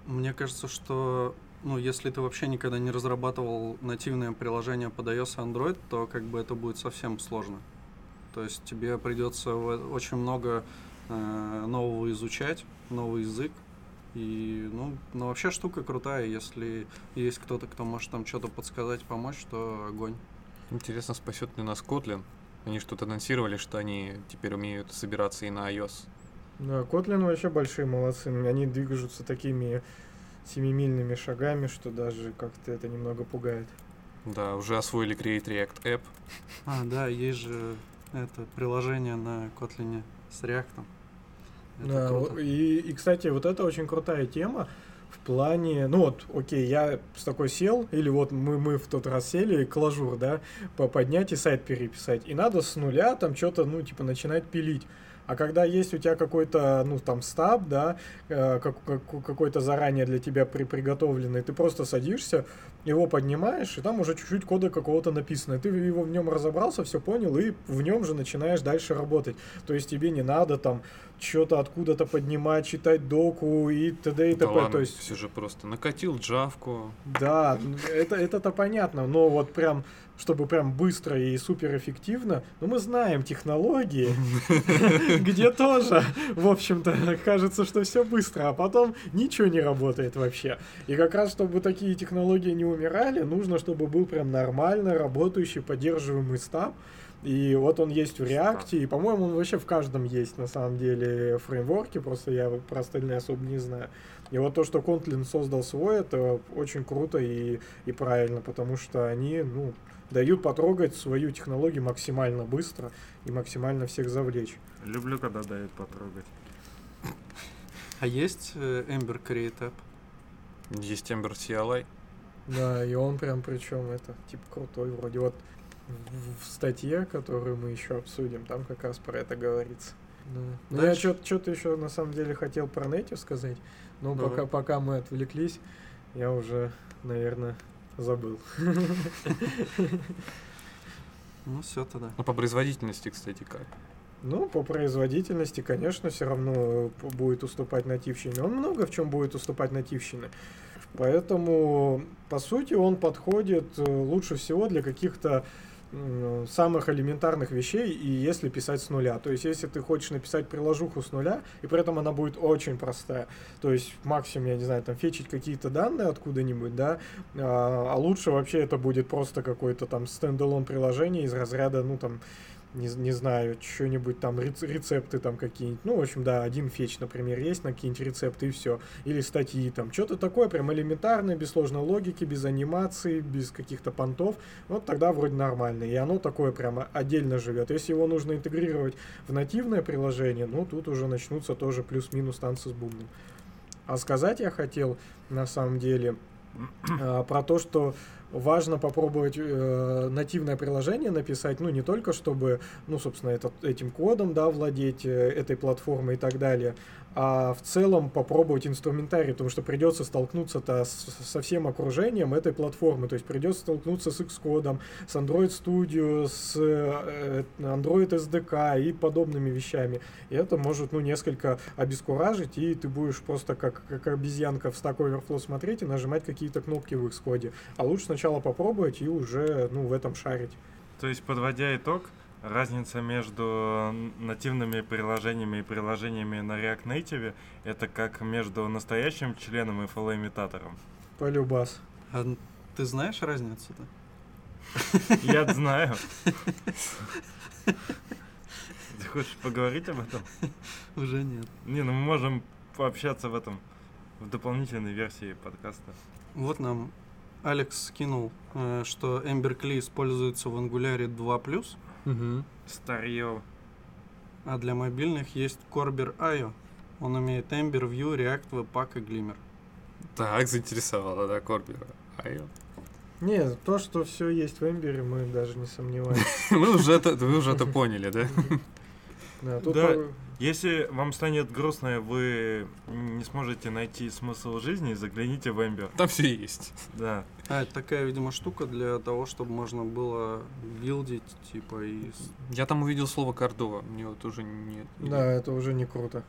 мне кажется, что ну, если ты вообще никогда не разрабатывал нативное приложение под iOS и Android, то как бы это будет совсем сложно. То есть тебе придется очень много э, нового изучать, новый язык. И, ну, ну, вообще штука крутая, если есть кто-то, кто может там что-то подсказать, помочь, то огонь. Интересно, спасет ли нас Kotlin? Они что-то анонсировали, что они теперь умеют собираться и на iOS. Да, Kotlin вообще большие молодцы. Они движутся такими семимильными шагами, что даже как-то это немного пугает. Да, уже освоили Create React App. А, да, есть же это приложение на Kotlin с React. Это Да, круто. и, и, кстати, вот это очень крутая тема в плане, ну вот, окей, я с такой сел, или вот мы, мы в тот раз сели, клажур, да, по поднять и сайт переписать, и надо с нуля там что-то, ну, типа, начинать пилить. А когда есть у тебя какой-то, ну, там, стаб, да, э, как, как- какой-то заранее для тебя при, приготовленный, ты просто садишься, его поднимаешь, и там уже чуть-чуть кода какого-то написано. И ты его в нем разобрался, все понял, и в нем же начинаешь дальше работать. То есть тебе не надо там что-то откуда-то поднимать, читать доку и т.д. и Да т.п. ладно, То есть, все же просто накатил джавку. да, это, это-то понятно, но вот прям, чтобы прям быстро и супер эффективно, ну мы знаем технологии, где тоже, в общем-то, кажется, что все быстро, а потом ничего не работает вообще. И как раз, чтобы такие технологии не умирали, нужно, чтобы был прям нормально работающий, поддерживаемый стаб, и вот он есть в React, и, по-моему, он вообще в каждом есть, на самом деле, фреймворке, просто я про остальные особо не знаю. И вот то, что Kotlin создал свой, это очень круто и, и правильно, потому что они, ну, дают потрогать свою технологию максимально быстро и максимально всех завлечь. Люблю, когда дают потрогать. А есть э, Ember Create App? Есть Ember CLI. Да, и он прям причем это, типа, крутой вроде. Вот в, статье, которую мы еще обсудим, там как раз про это говорится. Да. Ну, я что-то еще на самом деле хотел про Native сказать, но Давай. пока, пока мы отвлеклись, я уже, наверное, забыл. Ну, все тогда. Ну, по производительности, кстати, как. Ну, по производительности, конечно, все равно э, будет уступать нативщине. Он много в чем будет уступать нативщине. Поэтому, по сути, он подходит э, лучше всего для каких-то самых элементарных вещей, и если писать с нуля. То есть, если ты хочешь написать приложуху с нуля, и при этом она будет очень простая, то есть максимум, я не знаю, там фетчить какие-то данные откуда-нибудь, да, а, а лучше вообще это будет просто какое-то там стендалон приложение из разряда, ну там, не, не знаю, что-нибудь там, рец- рецепты там какие-нибудь. Ну, в общем, да, один фетч, например, есть на какие-нибудь рецепты и все. Или статьи там. Что-то такое прям элементарное, без сложной логики, без анимации, без каких-то понтов. Вот тогда вроде нормально. И оно такое прямо отдельно живет. Если его нужно интегрировать в нативное приложение, ну, тут уже начнутся тоже плюс-минус танцы с бубном. А сказать я хотел, на самом деле, а, про то, что важно попробовать э, нативное приложение написать, ну, не только чтобы, ну, собственно, этот, этим кодом, да, владеть э, этой платформой и так далее, а в целом попробовать инструментарий, потому что придется столкнуться-то с- со всем окружением этой платформы, то есть придется столкнуться с Xcode, с Android Studio, с э, Android SDK и подобными вещами. И это может, ну, несколько обескуражить, и ты будешь просто как, как обезьянка в Stack Overflow смотреть и нажимать какие-то кнопки в Xcode. А лучше сначала попробовать и уже, ну, в этом шарить. То есть, подводя итог, разница между нативными приложениями и приложениями на React Native это как между настоящим членом и FLA-имитатором. Полюбас. А ты знаешь разницу-то? Я знаю. Ты хочешь поговорить об этом? Уже нет. Не, ну мы можем пообщаться в этом, в дополнительной версии подкаста. Вот нам Алекс скинул, э, что Ember Key используется в Angular 2+, Угу. Старье. а для мобильных есть Corber IO. Он умеет Ember, Vue, React, Webpack и Glimmer. Так, заинтересовало, да, Корбера. Айо. Не, то, что все есть в Эмбере, мы даже не сомневаемся. Мы уже это, вы уже это поняли, да? Да, тут Да. по- Если вам станет грустно, вы не сможете найти смысл жизни, загляните в Эмбер. Там все есть. Да. А, это такая, видимо, штука для того, чтобы можно было билдить, типа, и... Я там увидел слово Кордова. Мне вот уже нет. Да, это уже не круто.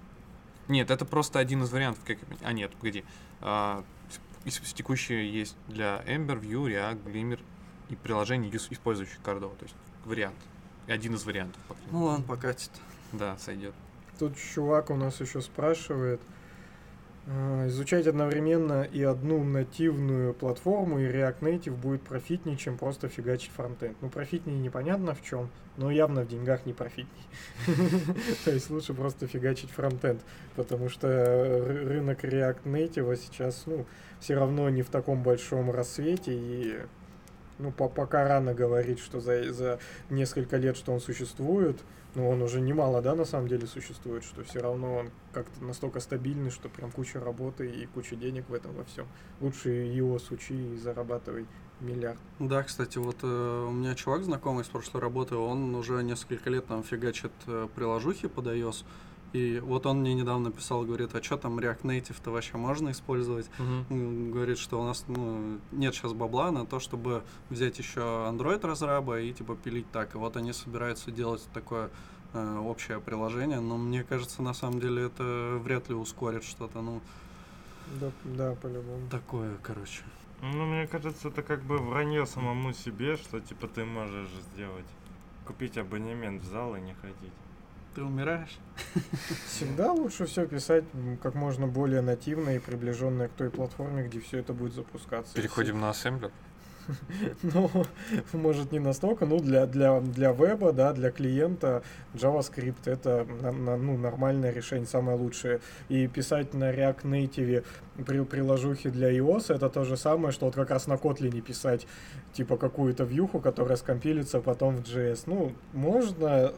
Нет, это просто один из вариантов. Как... А, нет, погоди. А, из, из текущие есть для Ember, Vue, React, Glimmer и приложений, ис- использующих Кордова. То есть вариант. Один из вариантов, по крайней Ну ладно, покатит. Да, сойдет. Тут чувак у нас еще спрашивает, а, изучать одновременно и одну нативную платформу и React Native будет профитнее, чем просто фигачить фронтенд. Ну, профитнее непонятно в чем, но явно в деньгах не профитней. То есть лучше просто фигачить фронтенд, потому что ры- рынок React Native сейчас, ну, все равно не в таком большом рассвете и ну, по- пока рано говорить, что за, за несколько лет, что он существует, ну, он уже немало, да, на самом деле существует, что все равно он как-то настолько стабильный, что прям куча работы и куча денег в этом во всем. Лучше его учи и зарабатывай миллиард. Да, кстати, вот э, у меня чувак знакомый с прошлой работы, он уже несколько лет там фигачит э, приложухи под iOS. И вот он мне недавно писал, говорит, а что там React Native-то вообще можно использовать? М, Говорит, что у нас ну, нет сейчас бабла на то, чтобы взять еще Android разраба и типа пилить так. И вот они собираются делать такое э, общее приложение, но мне кажется, на самом деле это вряд ли ускорит что-то. Ну, Да, да, по-любому. такое, короче. Ну, мне кажется, это как бы вранье самому себе, что типа ты можешь сделать. Купить абонемент в зал и не ходить. Ты умираешь? Всегда лучше все писать как можно более нативно и приближенное к той платформе, где все это будет запускаться. Переходим на ассемблер. Ну, может, не настолько, ну, для, для, для веба, да, для клиента JavaScript это ну, нормальное решение, самое лучшее. И писать на React Native при, приложухи для iOS это то же самое, что вот как раз на Kotlin писать, типа, какую-то вьюху, которая скомпилится потом в JS. Ну, можно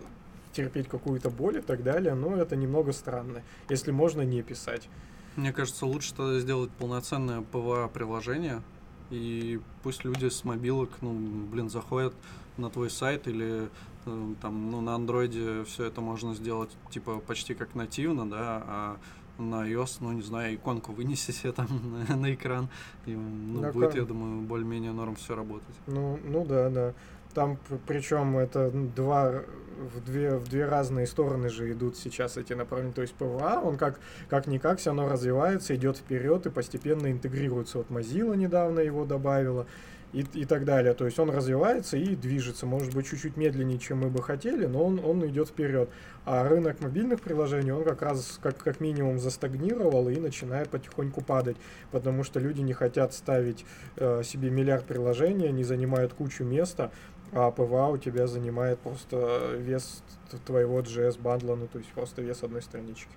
терпеть какую-то боль и так далее, но это немного странно, если можно не писать. Мне кажется, лучше тогда сделать полноценное ПВА-приложение, и пусть люди с мобилок, ну, блин, заходят на твой сайт или э, там, ну, на андроиде все это можно сделать, типа, почти как нативно, да, а на iOS, ну, не знаю, иконку вынеси себе там на, на экран, и, ну, Да, будет, кон- я думаю, более-менее норм все работать. Ну, ну да, да. Там причем это два в две, в две разные стороны же идут сейчас эти направления. То есть PWA, он как, как никак все равно развивается, идет вперед и постепенно интегрируется. Вот Mozilla недавно его добавила и, и так далее. То есть он развивается и движется. Может быть, чуть-чуть медленнее, чем мы бы хотели, но он, он идет вперед. А рынок мобильных приложений, он как раз как, как минимум застагнировал и начинает потихоньку падать. Потому что люди не хотят ставить э, себе миллиард приложений, они занимают кучу места, а PWA у тебя занимает просто вес твоего JS бандла, ну то есть просто вес одной странички.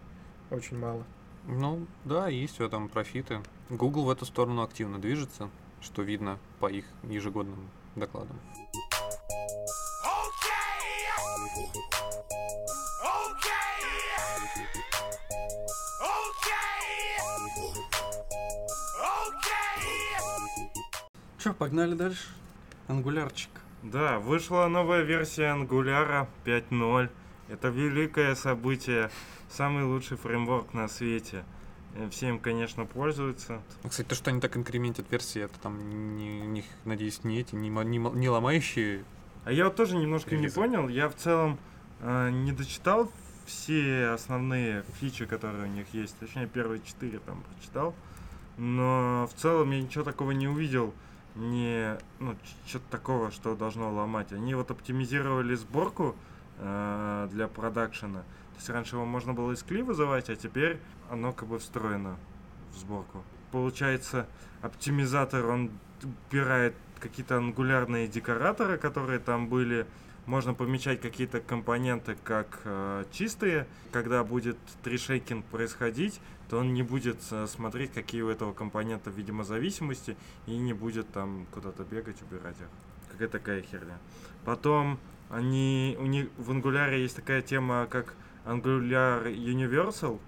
Очень мало. Ну, да, есть в этом профиты. Google в эту сторону активно движется, что видно по их ежегодным докладам. Че, погнали дальше? Ангулярчик. Да, вышла новая версия Angular 5.0. Это великое событие, самый лучший фреймворк на свете. Э, Все им, конечно, пользуются. Ну, Кстати, то, что они так инкрементят версии, это там, не, у них, надеюсь, не эти, не, не, не ломающие. А я вот тоже немножко не Релизы. понял. Я в целом э, не дочитал все основные фичи, которые у них есть. Точнее, первые четыре там прочитал. Но в целом я ничего такого не увидел. Не, ну, что-то такого, что должно ломать. Они вот оптимизировали сборку э, для продакшена. То есть раньше его можно было из кли вызывать, а теперь оно как бы встроено в сборку. Получается, оптимизатор, он убирает какие-то ангулярные декораторы, которые там были. Можно помечать какие-то компоненты как э, чистые. Когда будет трешейкинг происходить, то он не будет э, смотреть, какие у этого компонента, видимо, зависимости, и не будет там куда-то бегать, убирать их. Какая такая херня. Потом они, у них в Angular есть такая тема, как Angular Universal.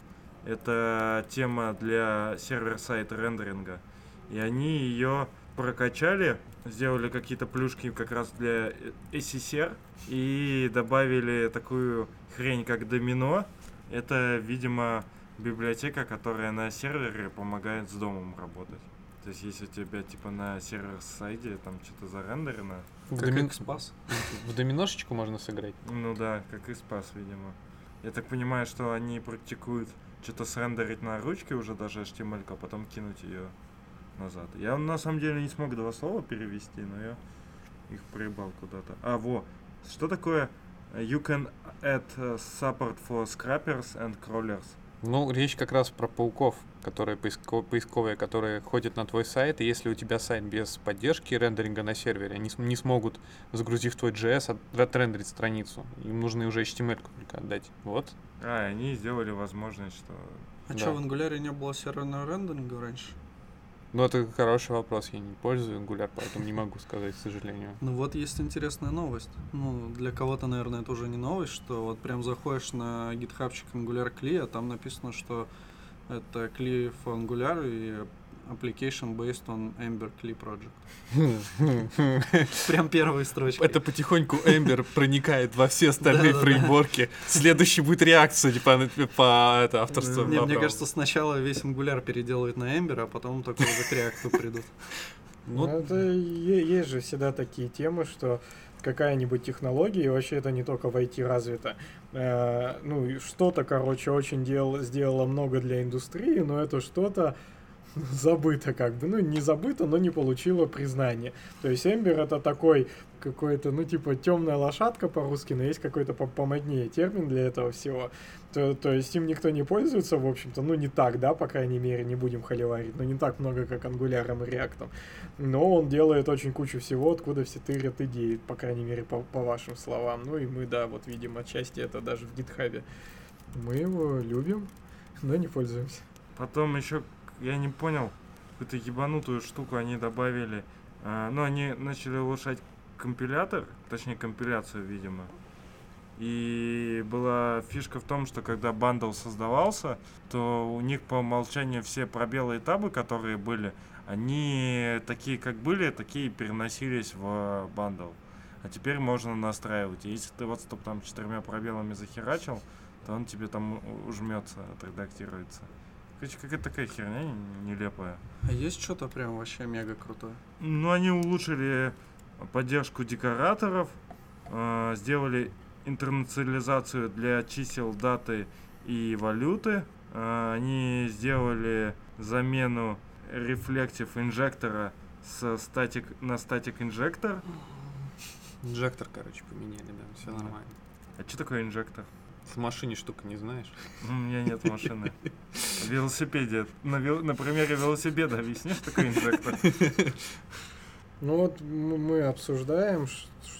Это тема для сервер-сайт рендеринга. И они ее прокачали, сделали какие-то плюшки как раз для SSR и добавили такую хрень, как домино. Это, видимо, библиотека, которая на сервере помогает с домом работать. То есть, если у тебя, типа, на сервер-сайде там что-то зарендерено, В, Как доми- экспас. в доминошечку можно сыграть. ну да, как и спас, видимо. Я так понимаю, что они практикуют что-то срендерить на ручке уже даже HTML, а потом кинуть ее назад. Я на самом деле не смог два слова перевести, но я их проебал куда-то. А, во, что такое You can add э, support for scrappers and crawlers? Ну, речь как раз про пауков, которые поиско- поисковые, которые ходят на твой сайт, и если у тебя сайт без поддержки рендеринга на сервере, они не смогут, загрузив твой JS, от- отрендерить страницу. Им нужно уже HTML только отдать. Вот. А, они сделали возможность, что... А Да. что, в Angular не было серверного рендеринга раньше? Ну, это хороший вопрос. Я не пользую Angular, поэтому не могу сказать, к сожалению. Ну вот есть интересная новость. Ну, для кого-то, наверное, это уже не новость, что вот прям заходишь на гитхабчик Angular CLI, а там написано, что это CLI for Angular и application based on Ember CLI project. Прям первые строчки. Это потихоньку Ember проникает во все остальные фреймворки. Следующий будет реакция типа по это, авторству. Не, мне кажется, сначала весь Angular переделают на Ember, а потом только уже к React придут. Ну, Ну, это есть же всегда такие темы, что какая-нибудь технология, и вообще это не только в IT развито, э, ну, что-то, короче, очень дел, сделало много для индустрии, но это что-то забыто как бы, ну, не забыто, но не получило признания. То есть Эмбер это такой какой-то, ну, типа, темная лошадка по-русски, но есть какой-то по- помоднее термин для этого всего. То, то есть им никто не пользуется, в общем-то, ну, не так, да, по крайней мере, не будем холиварить, но не так много, как ангуляром и реактом. Но он делает очень кучу всего, откуда все тырят идеи, по крайней мере, по, по вашим словам. Ну и мы, да, вот видим отчасти это даже в гитхабе. Мы его любим, но не пользуемся. Потом еще, я не понял, какую-то ебанутую штуку они добавили. А, ну, они начали улучшать компилятор, точнее компиляцию, видимо. И была фишка в том, что когда бандл создавался, то у них по умолчанию все пробелы и табы, которые были, они такие как были, такие переносились в бандл. А теперь можно настраивать. Если ты вот стоп там четырьмя пробелами захерачил, то он тебе там ужмется, отредактируется. Короче, какая-то такая херня нелепая. А есть что-то прям вообще мега крутое? Ну, они улучшили поддержку декораторов, э, сделали интернационализацию для чисел, даты и валюты. Э, они сделали замену рефлектив инжектора с статик на статик инжектор. инжектор, короче, поменяли, да, все нормально. А что такое инжектор? В машине штука не знаешь. У меня нет машины. В велосипеде. На, вел- на примере велосипеда объясни, что такое инжектор. Ну вот мы обсуждаем,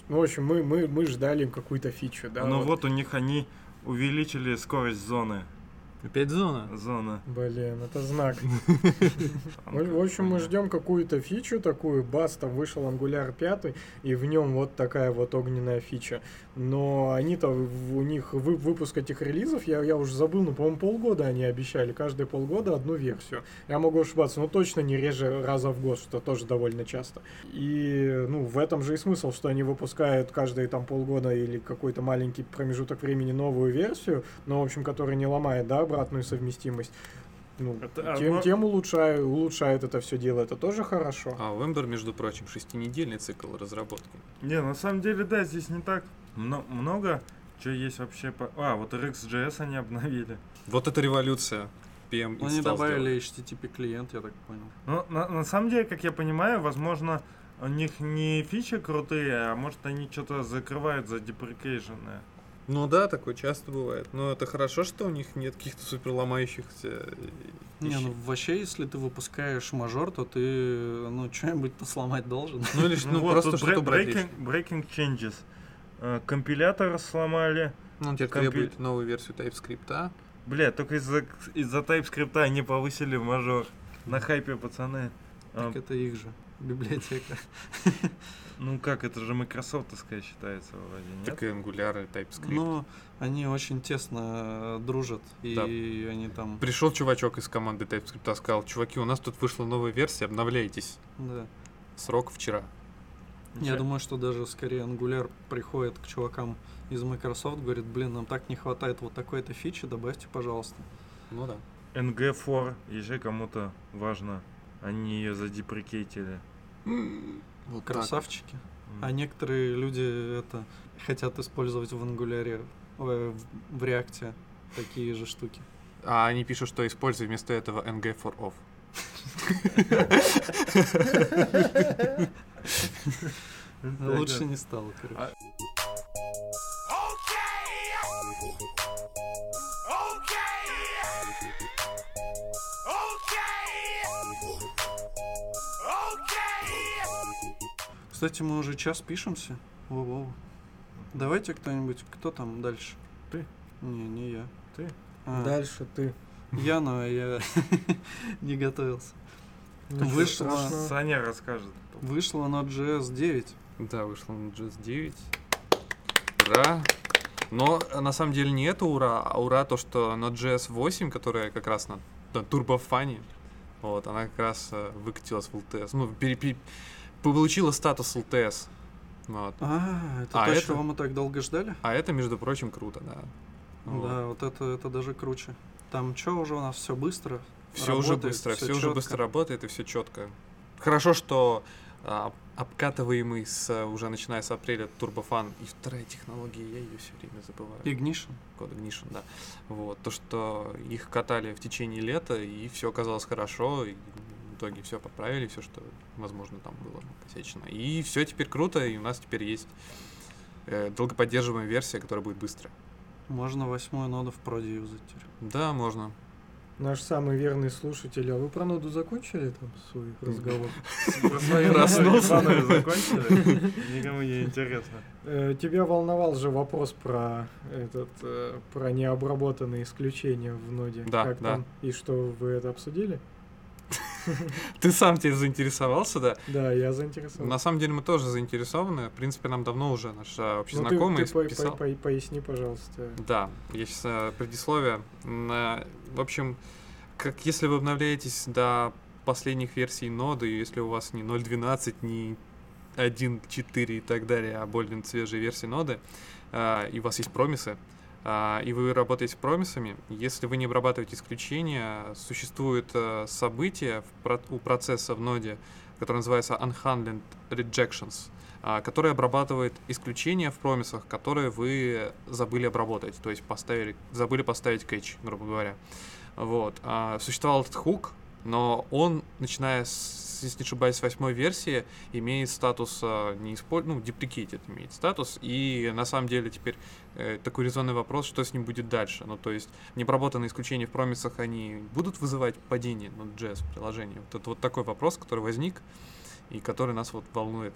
ну, в общем, мы, мы, мы ждали какую-то фичу, да? ну вот у них они увеличили скорость зоны. Опять зона. Зона. Блин, это знак. В общем, мы ждем какую-то фичу такую, бас, там вышел Angular 5, и в нем вот такая вот огненная фича. Но они-то, у них вы- выпуск этих релизов, я, я уже забыл, ну, по-моему, полгода они обещали, каждые полгода одну версию. Я могу ошибаться, но точно не реже раза в год, что тоже довольно часто. И, ну, в этом же и смысл, что они выпускают каждые там полгода или какой-то маленький промежуток времени новую версию, но, в общем, которая не ломает, да, обратную совместимость. Ну, Это- а тем, во- тем улучшаю, улучшает это все дело, это тоже хорошо. А у Ember, между прочим, шестинедельный цикл разработки. Не, на самом деле, да, здесь не так мно- много. Что есть вообще по... А, вот RxJS они обновили. Вот это революция. PM Ну, Они добавили HTTP клиент, я так понял. Но на, на самом деле, как я понимаю, возможно, у них не фичи крутые, а может они что-то закрывают за деприкейшены. Ну да, такое часто бывает. Но это хорошо, что у них нет каких-то супер ломающихся Не, ну вообще, если ты выпускаешь мажор, то ты, ну, что-нибудь-то сломать должен. Ну или ж- ну, вот просто что-то breaking, breaking changes. Э, компилятор сломали. Ну, теперь компью- требует новую версию TypeScript, а? Бля, только из-за из-за TypeScript они повысили мажор. На хайпе, пацаны. А, Так это их же библиотека. ну как, это же Microsoftовская считается вроде, нет? Так и Angular, и TypeScript. Но они очень тесно э, дружат, и Да. они там, Пришел чувачок из команды TypeScript, сказал, чуваки, у нас тут вышла новая версия, обновляйтесь. да. срок вчера. Я думаю, что даже скорее Angular приходит к чувакам из Microsoft, говорит, блин, нам так не хватает вот такой-то фичи, добавьте, пожалуйста. Ну да. NG4 еще кому-то важно. Они ее задеприкейтили. Вот. Красавчики. М. А некоторые люди это хотят использовать в Angular, ой, в, в React такие же штуки. А они пишут, что используй вместо этого ng for off. Лучше не стало, короче. Кстати, мы уже час пишемся. Воу-воу. Давайте кто-нибудь, кто там дальше? Ты. Не, не я. Ты? А, Дальше ты. Я, но я не готовился. Ничего Вышло. страшного. Саня расскажет. Вышло Node.js 9. Да, вышло на JS 9. Ура! Но на самом деле не это ура, а ура то, что Node.js 8, которая как раз на, на турбофане, вот, она как раз э, выкатилась в LTS. Ну, пере- пере- получила статус LTS. Вот. А, это А то, это- чего мы так долго ждали? А это, между прочим, круто, да. Вот. Да, вот это, это даже круче. Там что уже у нас все быстро? Все уже быстро, все уже быстро работает и все четко. Хорошо, что а, обкатываемый с, уже начиная с апреля турбофан и вторая технология, я ее все время забываю. Ignition. Код Ignition, да. Вот, то, что их катали в течение лета, и все оказалось хорошо, и итоге все поправили, все, что, возможно, там было накосячено. И все теперь круто, и у нас теперь есть э, долгоподдерживаемая версия, которая будет быстрая. Можно восьмую ноду в проде юзать теперь. Да, можно. Наш самый верный слушатель. А вы про ноду закончили там свой разговор? Проснулся. Иванову закончили? Никому не интересно. Э, Тебя волновал же вопрос про этот э, про необработанные исключения в ноде. Да, Как да. там? И что вы это обсудили? Ты сам теперь заинтересовался, да? Да, я заинтересован. На самом деле мы тоже заинтересованы. В принципе, нам давно уже наш общий Ну, ты- знакомый ты, по- по- писал. по- поясни, пожалуйста. Да, есть э, предисловие. На- В общем, как если вы обновляетесь до последних версий ноды, если у вас не 0.12, не 1.4 и так далее, а более свежие версии ноды, а, и у вас есть промисы, и вы работаете промисами, если вы не обрабатываете исключения, существует э, событие у процесса в ноде, которое называется unhandled rejections, а, который обрабатывает исключения в промисах, которые вы забыли обработать, то есть поставили, забыли поставить кэч, грубо говоря. Вот. А, существовал этот хук, но он, начиная с, если не ошибаюсь, восьмой версии, имеет статус а, не использ... ну, deprecated имеет статус, и на самом деле теперь э, такой резонный вопрос, что с ним будет дальше. Ну, то есть необработанные исключения в промисах, они будут вызывать падение Node.js приложения? Вот это вот такой вопрос, который возник, и который нас вот волнует.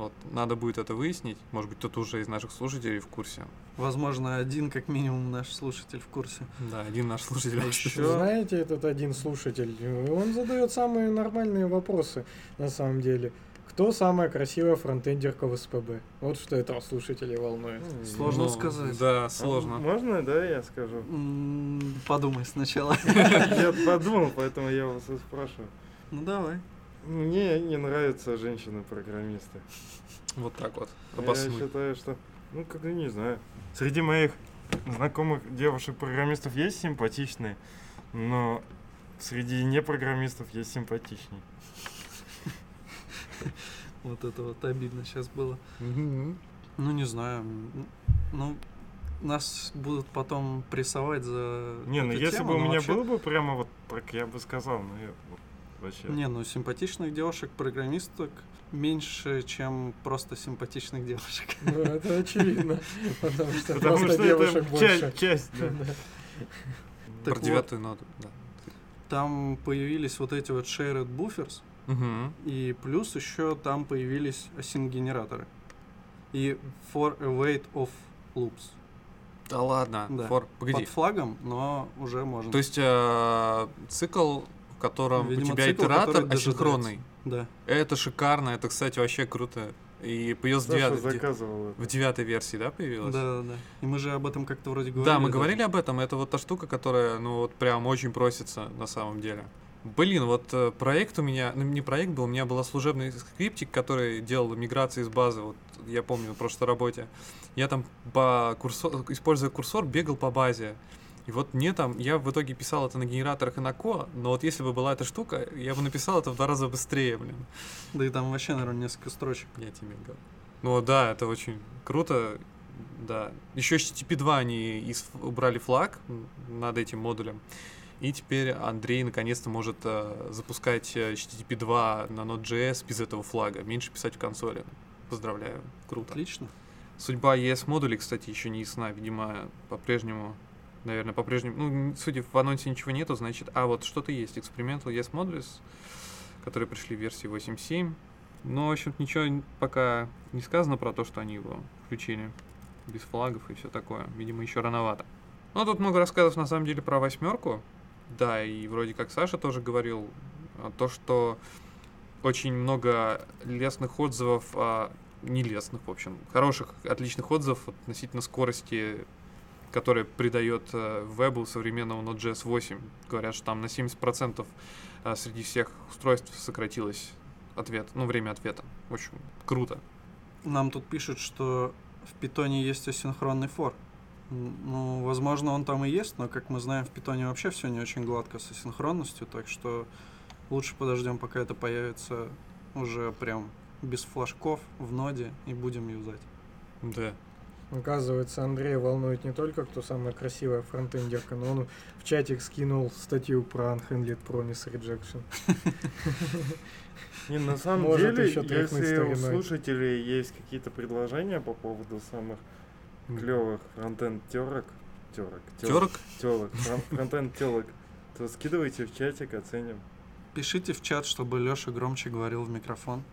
Вот, надо будет это выяснить. Может быть, кто-то уже из наших слушателей в курсе. Возможно, один как минимум наш слушатель в курсе. Да, один наш слушатель. А это- Знаете, этот один слушатель, он задает самые нормальные вопросы, на самом деле. Кто самая красивая фронтендерка в СПБ? Вот что этого слушателя волнует. Сложно Ну, сказать. Да, сложно. А Можно, да, я скажу? М, Подумай сначала. Я подумал, поэтому я вас спрашиваю. Ну давай. Мне не нравятся женщины-программисты. Вот так вот. Я Обоснуй. считаю, что, ну, как не знаю. Среди моих знакомых девушек-программистов есть симпатичные, но среди непрограммистов есть симпатичнее. Вот это вот обидно сейчас было. Ну, не знаю. Ну, нас будут потом прессовать за Не, ну если бы у но меня было бы прямо вот так, я бы сказал, ну я вообще. Не, ну симпатичных девушек-программисток меньше, чем просто симпатичных девушек. Ну, это очевидно, потому что Потому просто что девушек это больше. часть, часть, да. Да. Так Про вот. девятую ноду, да. Там появились вот эти вот shared buffers, Мгм. и плюс еще там появились async-генераторы. И for a wait of loops. Да ладно. Да. For- Погоди. Под флагом, но уже можно. То есть э, цикл, в котором Видимо, у тебя цикл, итератор асинхронный. Да. Это шикарно, это, кстати, вообще круто. И появилась Саша девятая, в де- заказывал в девятой версии, да, появилась? Да, да, да. И мы же об этом как-то вроде говорили. Да, мы даже. говорили об этом. Это вот та штука, которая, ну, вот прям очень просится на самом деле. Блин, вот э, проект у меня, ну не проект был, у меня был служебный скриптик, который делал миграции из базы, вот я помню в прошлой работе. Я там по курсор, используя курсор, бегал по базе. И вот мне там, я в итоге писал это на генераторах и на ко, но вот если бы была эта штука, я бы написал это в два раза быстрее, блин. Да и там вообще, наверное, несколько строчек. Я тебе говорю. Ну да, это очень круто. Да. Еще HTTP 2 они из- убрали флаг над этим модулем. И теперь Андрей наконец-то может э, запускать э, HTTP 2 на Node.js без этого флага. Меньше писать в консоли. Поздравляю. Круто. Отлично. Судьба ES модулей, кстати, еще не ясна. Видимо, по-прежнему, наверное, по-прежнему... Ну, судя в анонсе ничего нету, значит... А, вот что-то есть. Experimental ES Modules, которые пришли в версии 8.7. Но, в общем ничего пока не сказано про то, что они его включили без флагов и все такое. Видимо, еще рановато. Но тут много рассказов, на самом деле, про восьмерку. Да, и вроде как Саша тоже говорил, а, то, что очень много лестных отзывов, а, не лестных, в общем, хороших, отличных отзывов относительно скорости, которая придает э, вебу современного Node.js 8. Говорят, что там на 70% а, среди всех устройств сократилось ответ, ну, время ответа. В общем, круто. Нам тут пишут, что в питоне есть асинхронный фор. Ну, возможно, он там и есть, но, как мы знаем, в питоне вообще все не очень гладко с асинхронностью, так что лучше подождем, пока это появится уже прям без флажков в ноде и будем юзать. Да. Оказывается, Андрея волнует не только, кто самая красивая фронтендерка, но он в чатик скинул статью про Unhandled Promise Rejection. Не, на самом Может деле, еще если у слушателей есть какие-то предложения по поводу самых клевых фронтенд терок, терок, Терок? телок, фронтенд телок, то скидывайте в чатик, оценим. Пишите в чат, чтобы Леша громче говорил в микрофон.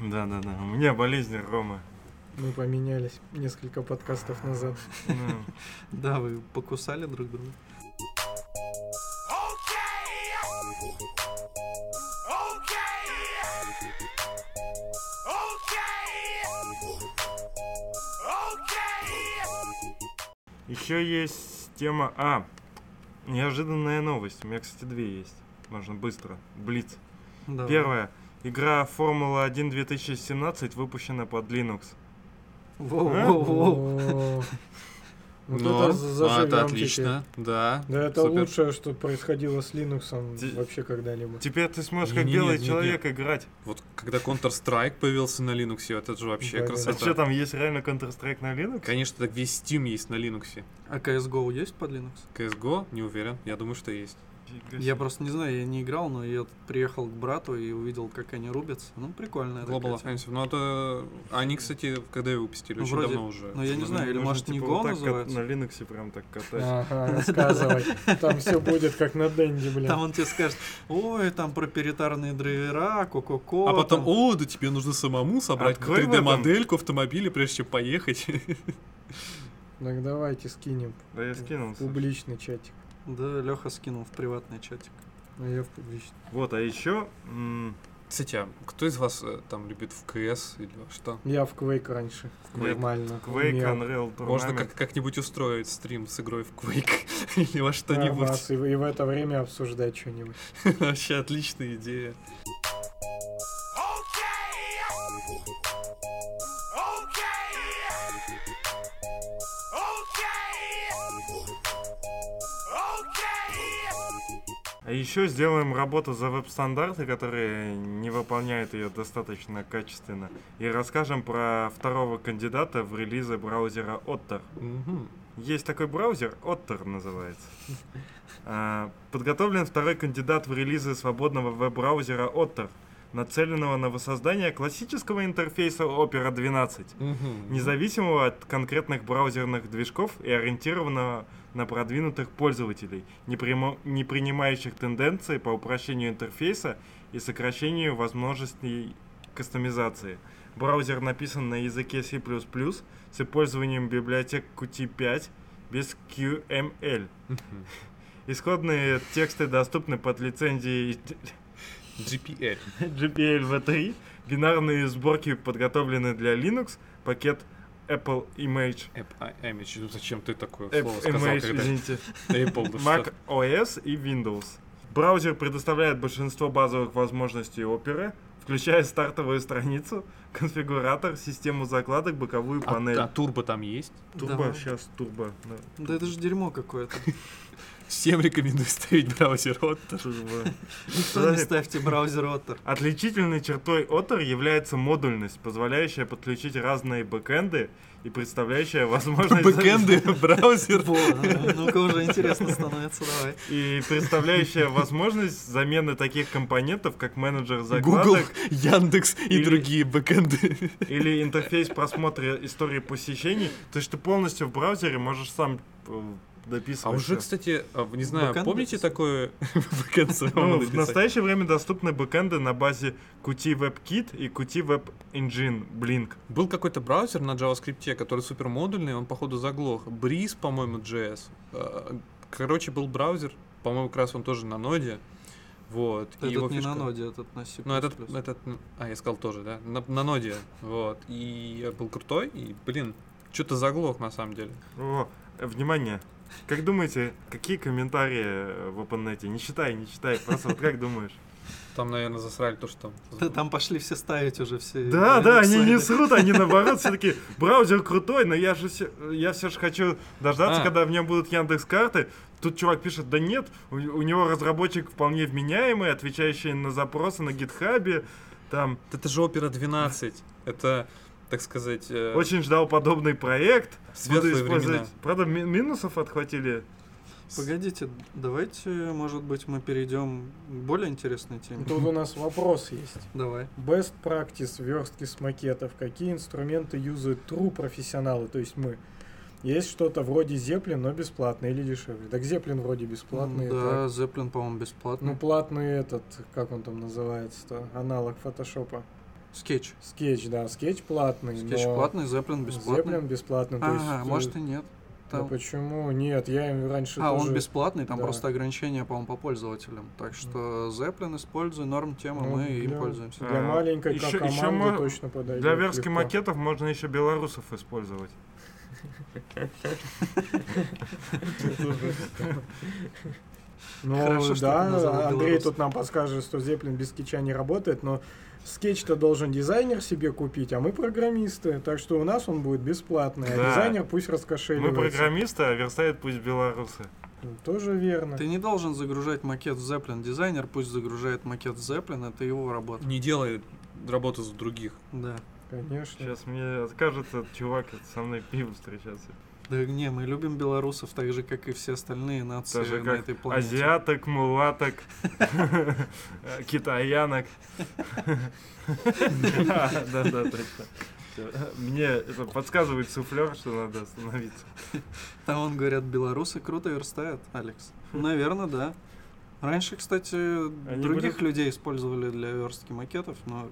Да, да, да. У меня болезнь Рома. Мы поменялись несколько подкастов назад. Да, вы покусали друг друга. Еще есть тема... А, неожиданная новость. У меня, кстати, две есть. Можно быстро. Блиц. Давай. Первая. Игра Формула-1 2017 выпущена под Linux. Воу-воу-воу. Вот Ну, это а, теперь. отлично, да. Да это супер. лучшее, что происходило с Linux вообще когда-либо. Теперь ты сможешь как белый человек играть. Вот когда Counter-Strike появился на Linux, это же вообще Да-да. А красота. что там, есть реально Counter-Strike на Linux? Конечно, так весь Steam есть на Linux. А CSGO есть под Linux? CSGO, не уверен, я думаю, что есть. Я просто не знаю, я не играл, но я приехал к брату и увидел, как они рубятся. Ну, прикольно. Global Offensive. Ну, это... Они, кстати, когда его выпустили? Ну, Очень вроде- давно уже. Ну, я не Нужно- знаю, или может не типа, Go кат- называется? На Linux прям так катать. Ага, рассказывай. Там все будет как на Денди, блин. Там он тебе скажет, ой, там проприетарные драйвера, ко-ко-ко. А потом, там». о, да тебе нужно самому собрать Открой 3D-модельку автомобиля, прежде чем поехать. Так давайте скинем Да я скинул. в публичный чатик. Да, Леха скинул в приватный чатик. А я в публичный. Вот, а еще... Кстати, а кто из вас э, там любит в КС или во что? Я в Quake раньше. Quake. Нормально. Quake, умел. Unreal Tournament. Можно как- как-нибудь устроить стрим с игрой в Quake или во что-нибудь. и в это время обсуждать что-нибудь. Вообще отличная идея. А еще сделаем работу за веб-стандарты, которые не выполняют ее достаточно качественно. И расскажем про второго кандидата в релизы браузера Otter. Мгм. Есть такой браузер, Otter называется. А, Подготовлен второй кандидат в релизы свободного веб-браузера Otter, нацеленного на воссоздание классического интерфейса Opera 12, Мгм. независимого от конкретных браузерных движков и ориентированного на продвинутых пользователей, не, примо- не принимающих тенденции по упрощению интерфейса и сокращению возможностей кастомизации. Браузер написан на языке C++ с использованием библиотек Qt5 без QML. Исходные тексты доступны под лицензией GPL. GPL-v3. Бинарные сборки подготовлены для Linux. Пакет Apple Image. App I- Image. Ну, Зачем ты такое App слово сказал, Image, когда извините. Apple, да Mac что? OS и Windows. Браузер предоставляет большинство базовых возможностей Opera, включая стартовую страницу, конфигуратор, систему закладок, боковую А, панель. а турбо там есть? Турбо, Давай. сейчас турбо. да, Да это же дерьмо какое-то. Всем рекомендую ставить браузер Otter. ставьте браузер Otter. Отличительной чертой Otter является модульность, позволяющая подключить разные бэкэнды и представляющая возможность... Бэкэнды, браузер. Ну-ка уже интересно становится, давай. И представляющая возможность замены таких компонентов, как менеджер Google, закладок Яндекс и Или- другие бэкэнды. или интерфейс просмотра истории посещений. То есть ты полностью в браузере можешь сам э, А дописывать. уже, кстати, а, не знаю, Бэкэнд помните такое Ну, в написать? настоящее время доступны бэкэнды на базе Qt WebKit и Qt Web Engine Blink. Был какой-то браузер на JavaScript, который супер модульный, он походу заглох. Breeze, по-моему, JS. А, Короче, был браузер, по-моему, как раз он тоже на ноде. Вот. и его Этот не на фишка- ноде, этот на C++. Ну, этот, этот, ну, а, я сказал тоже, да, на, на ноде, вот, и был крутой, и, блин, что-то заглох, на самом деле. О, э, внимание. Как думаете, какие комментарии э, в OpenNet? Не читай, не читай. Просто вот как думаешь? Там, наверное, засрали то, что Да, там... Там пошли все ставить уже все. Да, да, они не срут, они наоборот все-таки браузер крутой, но я же все, я все же хочу дождаться, А. когда в нем будут Яндекс карты. Тут чувак пишет, да нет, у, у него разработчик вполне вменяемый, отвечающий на запросы на гитхабе. Там Это же Opera 12, это, так сказать, э, очень ждал подобный проект. Буду светлые использовать. времена. Правда, ми- минусов отхватили. Погодите, давайте, может быть, мы перейдем к более интересной теме. Тут у нас вопрос есть. Давай. Best practice верстки с макетов. Какие инструменты юзают true профессионалы, то есть мы? Есть что-то вроде Zeplin, но бесплатно или дешевле. Так Zeplin вроде бесплатный. Да, так. Zeplin, по-моему, бесплатный. Ну, платный этот, как он там называется-то, аналог фотошопа. Sketch. Sketch, да, скетч платный. Скетч но платный, Zeplin бесплатный. Zeplin бесплатный. то Ага, есть, может и нет. да Там- почему? Нет, я им раньше А, тоже... он бесплатный, там да. просто ограничения, по-моему, по пользователям. Так что Zeppelin используй, норм тема, Ну, мы им для- пользуемся. Для А, маленькой ещё команды мо- точно подойдет. Для верстки легко. макетов можно еще белорусов использовать. Ну да, Андрей тут нам подскажет, что Zeppelin без скетча не работает, но скетч-то должен дизайнер себе купить, а мы программисты, так что у нас он будет бесплатный, а Да. дизайнер пусть Мы раскошеливается. программисты, а верстают пусть белорусы. Ну, Тоже верно. Ты не должен загружать макет в Zeppelin. Дизайнер пусть загружает макет в Zeppelin, это его работа. Не делай работу за других. Да. Конечно. Сейчас мне откажется этот чувак со мной пиво встречаться. Да не, мы любим белорусов так же, как и все остальные нации Так же, на как этой планете. Азиаток, мулаток, китаянок. Да, да, точно. Мне это подсказывает суфлер, что надо остановиться. Там, он говорят, белорусы круто верстают, Алекс. Наверное, да. Раньше, кстати, Они других были- людей использовали для верстки макетов, но,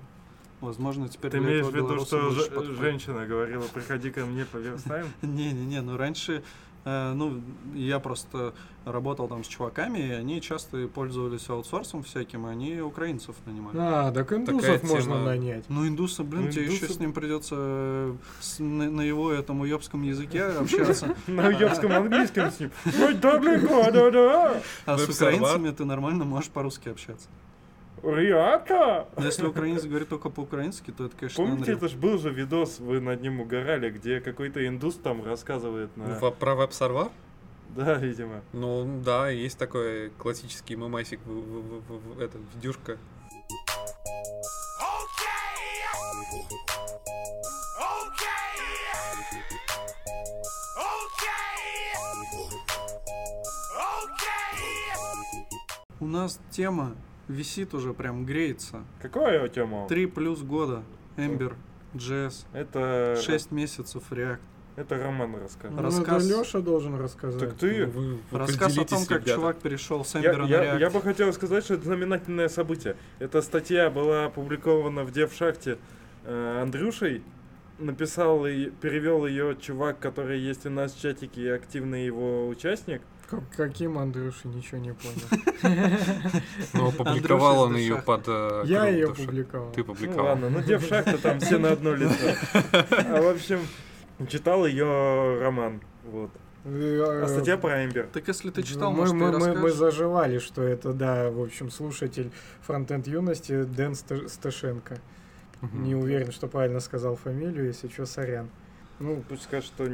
возможно, теперь Ты имеешь в виду, что женщина говорила, приходи ко мне, поверстаем? Не-не-не, ну раньше, э, ну, я просто работал там с чуваками, и они часто пользовались аутсорсом всяким, и они украинцев нанимали. А, так индусов Такая можно тема. нанять. Ну, индуса, блин, Ну, тебе еще индусы- с ним придется э, с- на, на его этом уебском языке общаться. На уебском английском с ним. Ой, да, далеко, да-да. А с украинцами ты нормально можешь по-русски общаться. Ребята! Но если украинец говорит только по-украински, то это, конечно, Помните, unreal. это ж был же видос, вы над ним угорали, где какой-то индус там рассказывает на... Во- Про веб-сервер? Да, видимо. Ну, да, есть такой классический мемасик, в, в- в- в- в- это, видюшка. У нас тема висит уже, прям греется. Какое тема? Три плюс года. Ember, JS, Это... 6 месяцев React. Это Роман рассказал. Ну, Рассказ- это Леша должен рассказать. Так ты... Вы- вы Рассказ о том, как ребята. чувак перешел с Я, Ember на я- React. я бы хотел сказать, что это знаменательное событие. Эта статья была опубликована в Девшахте э, Андрюшей. Написал и перевел ее чувак, который есть у нас в чатике и активный его участник. Как- каким Андрюша, ничего не понял. Ну, опубликовал он ее под... э, Я ее публиковал. Ты Ну публиковал. ладно, ну Девшахта там все на одно лицо. А в общем, Читал ее роман. Вот. А статья про Эмбер. Так если ты читал, мы, может, мы, ты мы, мы заживали, что это, да, в общем, слушатель фронтенд юности Дэн Ста- Сташенко. Не уверен, что правильно сказал фамилию, если что, сорян. Ну, пусть скажет, что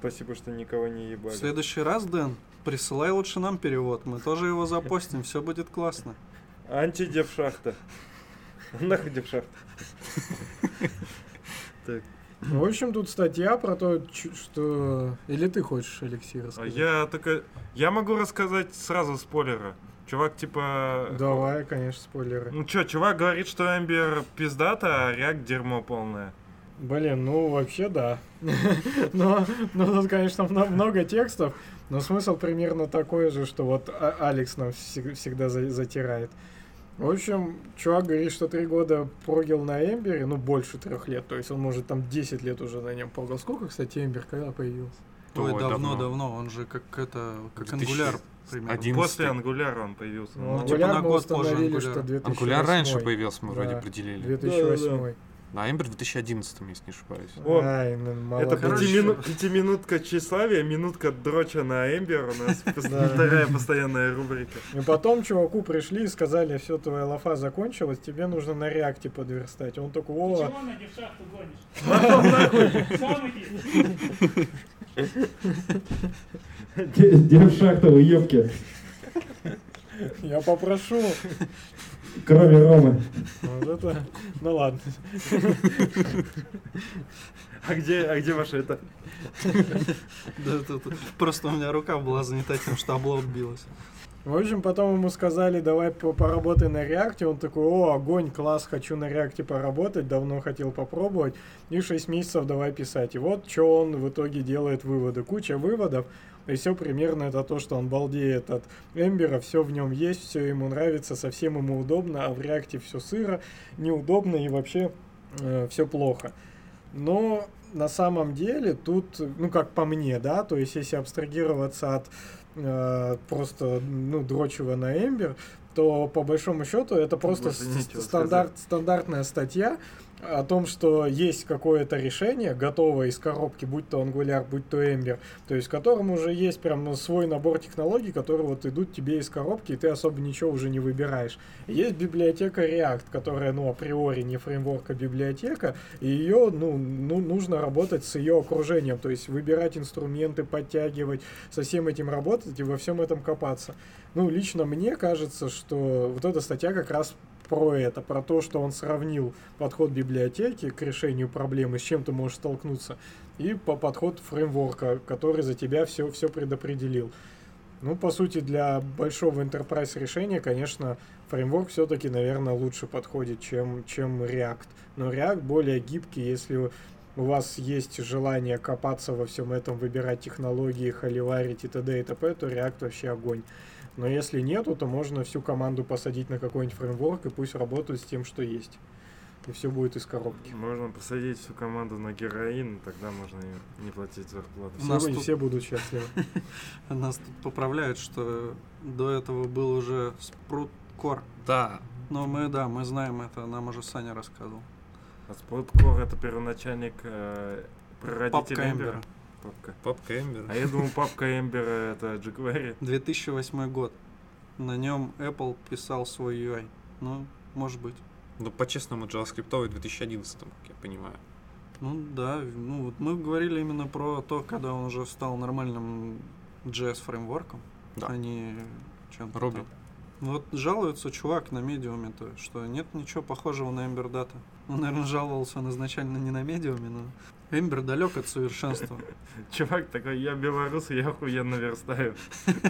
спасибо, что никого не В ебали. следующий раз, Дэн, присылай лучше нам перевод. Мы тоже его запостим, все будет классно. Антидевшахта. Нахуй девшахта. Так. В общем, тут статья про то, что... Или ты хочешь, Алексей, А рассказать? Я только... Я могу рассказать сразу спойлеры. Чувак, типа... Давай, конечно, спойлеры. Ну чё, чувак говорит, что Эмбер пиздата, а React дерьмо полное. Блин, ну вообще да. но, но тут, конечно, мно- много текстов, но смысл примерно такой же, что вот А- Алекс нам всег- всегда за- затирает. В общем, чувак говорит, что три года прогил на Эмбере, ну больше трех лет, то есть он может там 10 лет уже на нем прогал. Сколько, кстати, Эмбер когда появился? Ой, Ой, давно, давно. давно. Он же как это, как 2000 ангуляр примерно. После 11-й. ангуляра он появился. Ну, Ну, типа Angular на мы год позже Angular. что 2008. Ангуляр раньше появился, мы вроде Да. определили. 2008. А Эмбер в 2011, если не ошибаюсь. О, Ай, ну, мало Это пятимину- пятиминутка тщеславия, минутка дроча на Эмбер у нас вторая постоянная рубрика. И потом чуваку пришли и сказали, все, твоя лафа закончилась, тебе нужно на реакте подверстать. Он такой, о, Чего на девшахту гонишь? Сам иди. Де- Девшахта, вы ёбки. я попрошу. Кроме Ромы. Вот это, ну ладно. А где, а где ваша это? Да, тут- Просто у меня рука была занята тем, что облог билась. В общем, потом ему сказали, давай по- поработай на реакте. Он такой, о, огонь, класс, хочу на реакте поработать, давно хотел попробовать. И 6 месяцев давай писать. И вот что он в итоге делает выводы. Куча выводов. И все примерно это то, что он балдеет от Эмбера, все в нем есть, все ему нравится, совсем ему удобно, а в реакте все сыро, неудобно и вообще все плохо. Но на самом деле тут, ну как по мне, да, то есть если абстрагироваться от э, просто, ну, дрочева на Эмбер, то по большому счету это просто больше с- нечего стандарт, стандартная статья о том, что есть какое-то решение, готовое из коробки, будь то Angular, будь то Ember, то есть в котором уже есть прям ну, свой набор технологий, которые вот идут тебе из коробки, и ты особо ничего уже не выбираешь. Есть библиотека React, которая, ну, априори не фреймворк, а библиотека, и ее, ну, ну, нужно работать с ее окружением, то есть выбирать инструменты, подтягивать, со всем этим работать и во всем этом копаться. Ну, лично мне кажется, что вот эта статья как раз про это, про то, что он сравнил подход библиотеки к решению проблемы, с чем ты можешь столкнуться, и по подход фреймворка, который за тебя все, все предопределил. Ну, по сути, для большого enterprise решения, конечно, фреймворк все-таки, наверное, лучше подходит, чем, чем React. Но React более гибкий, если у вас есть желание копаться во всем этом, выбирать технологии, холиварить и т.д. и т.п., то React вообще огонь. Но если нету, то можно всю команду посадить на какой-нибудь фреймворк и пусть работают с тем, что есть. И все будет из коробки. Можно посадить всю команду на героин, тогда можно и не платить зарплату. У нас Все, тут- все будут счастливы. Нас тут поправляют, что до этого был уже спрут кор. Да, Но мы, да, мы знаем это, нам уже Саня рассказывал. А Спорткор это первоначальник э, прародитель Эмбера. Папка. папка Эмбер. А я думал, папка Эмбера это jQuery. 2008 год. На нем Apple писал свой UI. Ну, может быть. Ну, по-честному, JavaScript 2011, как я понимаю. Ну да, ну вот мы говорили именно про то, когда он уже стал нормальным JS фреймворком, Да. а не чем-то Ruby. там. Вот жалуется чувак на медиуме, то что нет ничего похожего на Ember Data. Он, наверное, жаловался он изначально не на медиуме, но Ember далек от совершенства. Чувак такой, я белорус, и я охуенно верстаю.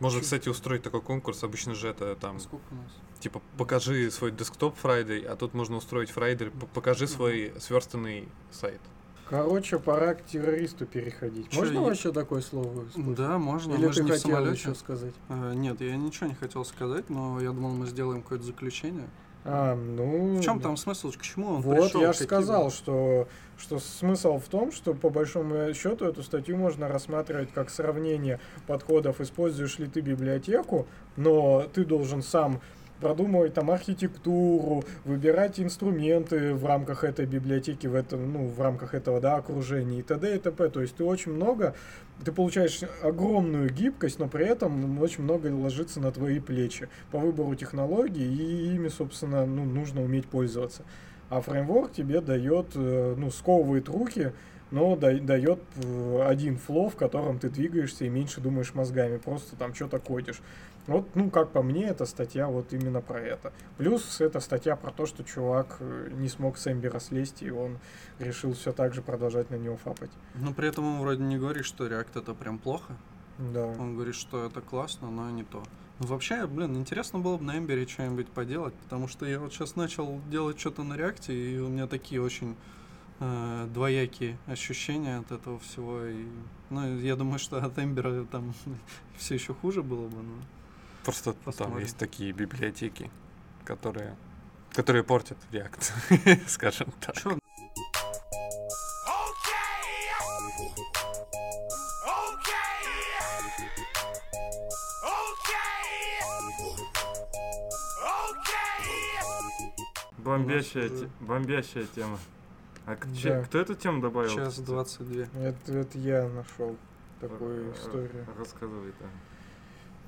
Можно, кстати, устроить такой конкурс. Обычно же это там, Сколько у нас? типа, покажи свой десктоп Friday, а тут можно устроить Friday, покажи свой сверстанный сайт. Короче, пора к террористу переходить. Чё, Можно я- вообще такое слово? использовать? Да, можно. Или мы же ты хотел самолете. еще сказать? Э, Нет, я ничего не хотел сказать, но я думал, мы сделаем какое-то заключение. А, ну... В чем там смысл? К чему он Вот, пришел? я же сказал, что, что смысл в том, что по большому счету эту статью можно рассматривать как сравнение подходов, используешь ли ты библиотеку, но ты должен сам продумывать там архитектуру, выбирать инструменты в рамках этой библиотеки, в этом, ну, в рамках этого, да, окружения и т.д. и т.п. То есть ты очень много, ты получаешь огромную гибкость, но при этом очень много ложится на твои плечи по выбору технологий, и ими, собственно, ну, нужно уметь пользоваться. А фреймворк тебе дает, э, ну, сковывает руки, но да- дает э, один флоу, в котором ты двигаешься и меньше думаешь мозгами, просто там что-то кодишь. Вот, ну, как по мне, эта статья вот именно про это. Плюс это статья про то, что чувак э, не смог с Эмбера слезть, и он решил все так же продолжать на него фапать. Но при этом он вроде не говорит, что React это прям плохо. Да. Он говорит, что это классно, но не то. Ну, вообще, блин, интересно было бы на Эмбере что-нибудь поделать, потому что я вот сейчас начал делать что-то на реакте, и у меня такие очень э, двоякие ощущения от этого всего. И, ну, я думаю, что от Эмбера там все еще хуже было бы, но... Просто там Посмотрим. есть такие библиотеки, которые, которые портят React, скажем так. Чё, Бомбящая, те- бомбящая тема. А Да. че- кто эту тему добавил? час кстати? 22. Это, это я нашел такую Р- историю. Рассказывай, да.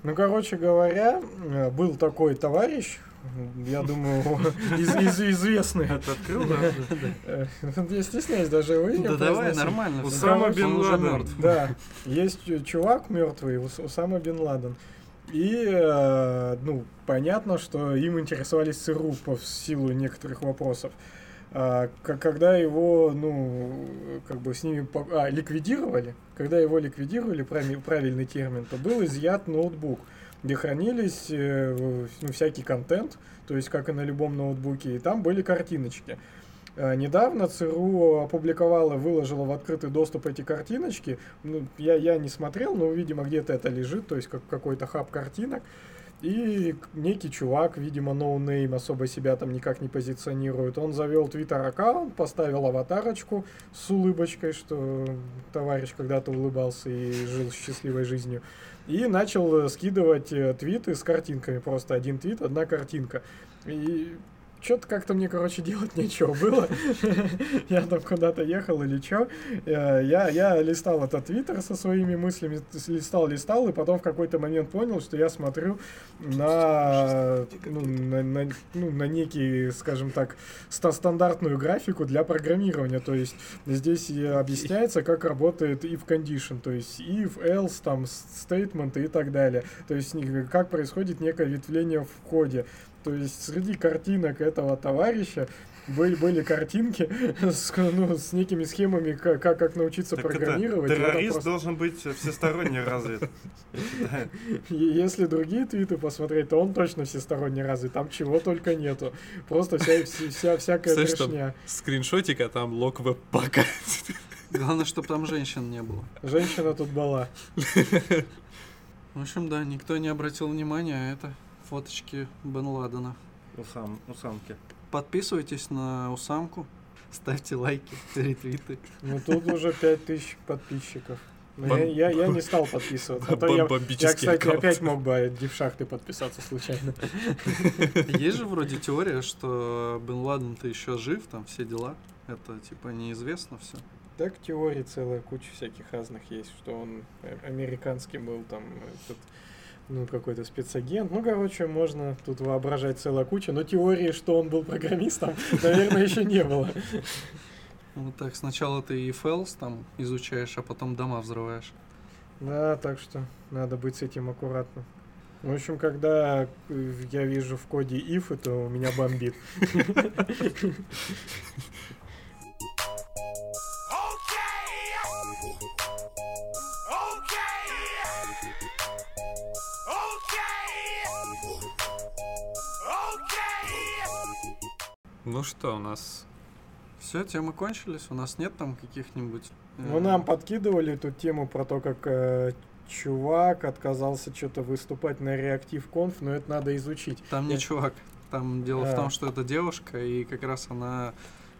Ну, короче говоря, э, был такой товарищ, я думаю, из- из- известный. Это открыл, да? Э, Я стесняюсь даже его имя Да давай, нормально. Усама уже Ладен. мертв. Да, есть чу- чувак мертвый, Ус- Усама бен Ладен. И, э, ну, понятно, что им интересовались ЦРУ по в силу некоторых вопросов. А, когда его, ну, как бы с ними а, ликвидировали, когда его ликвидировали, прави- правильный термин, то был изъят ноутбук, где хранились э, ну, всякий контент, то есть как и на любом ноутбуке, и там были картиночки. А, Недавно ЦРУ опубликовала, выложила в открытый доступ эти картиночки. Ну, я, я не смотрел, но, видимо, где-то это лежит, то есть как какой-то хаб картинок. И некий чувак, видимо, no-name, особо себя там никак не позиционирует. Он завел твиттер-аккаунт, поставил аватарочку с улыбочкой, что товарищ когда-то улыбался и жил счастливой жизнью. И начал э, скидывать э, твиты с картинками. Просто один твит, одна картинка. И что-то как-то мне, короче, делать нечего было. Я там куда-то ехал или что. Я, я листал этот твиттер со своими мыслями, листал, листал, и потом в какой-то момент понял, что я смотрю на, ну, на, на, ну, на некий, скажем так, ста- стандартную графику для программирования. То есть здесь и объясняется, как работает if condition, то есть if, else, там, statement и так далее. То есть ни- как происходит некое ветвление в коде. То есть среди картинок этого товарища были, были картинки с, ну, с некими схемами, как, как, научиться Так программировать. это террорист просто- должен быть всесторонне развит. Если другие твиты посмотреть, то он точно всесторонне развит. Там чего только нету. Просто вся, вся, вся- всякая Слышь, там трешня. скриншотик, а там лог веб-пака. Главное, чтобы там женщин не было. Женщина тут была. В общем, да, никто не обратил внимания, а это фоточки Бен Ладена. Усам, усамки. Подписывайтесь на Усамку, ставьте лайки, ретвиты. Ну тут уже 5000 подписчиков. Но Бом- я, я, я не стал подписываться. А то я, я, кстати, аккаунт. опять мог бы от дившахты подписаться случайно. Есть же вроде теория, что Бен Ладен-то еще жив, там все дела. Это типа неизвестно все. Так теорий целая куча всяких разных есть, что он э, американский был там этот, ну, какой-то спецагент. Ну, короче, можно тут воображать целая куча, но теории, что он был программистом, наверное, еще не было. Вот так, сначала ты и Фэлс там изучаешь, а потом дома взрываешь. Да, так что надо быть с этим аккуратным. В общем, когда э, я вижу в коде if, то у меня бомбит. Ну что, у нас Все, темы кончились, у нас нет там каких-нибудь... э, Ну, нам подкидывали эту тему про то, как э, чувак отказался что-то выступать на реактив конф, но это надо изучить. Там не Я- чувак. Там дело А. в том, что это девушка, и как раз она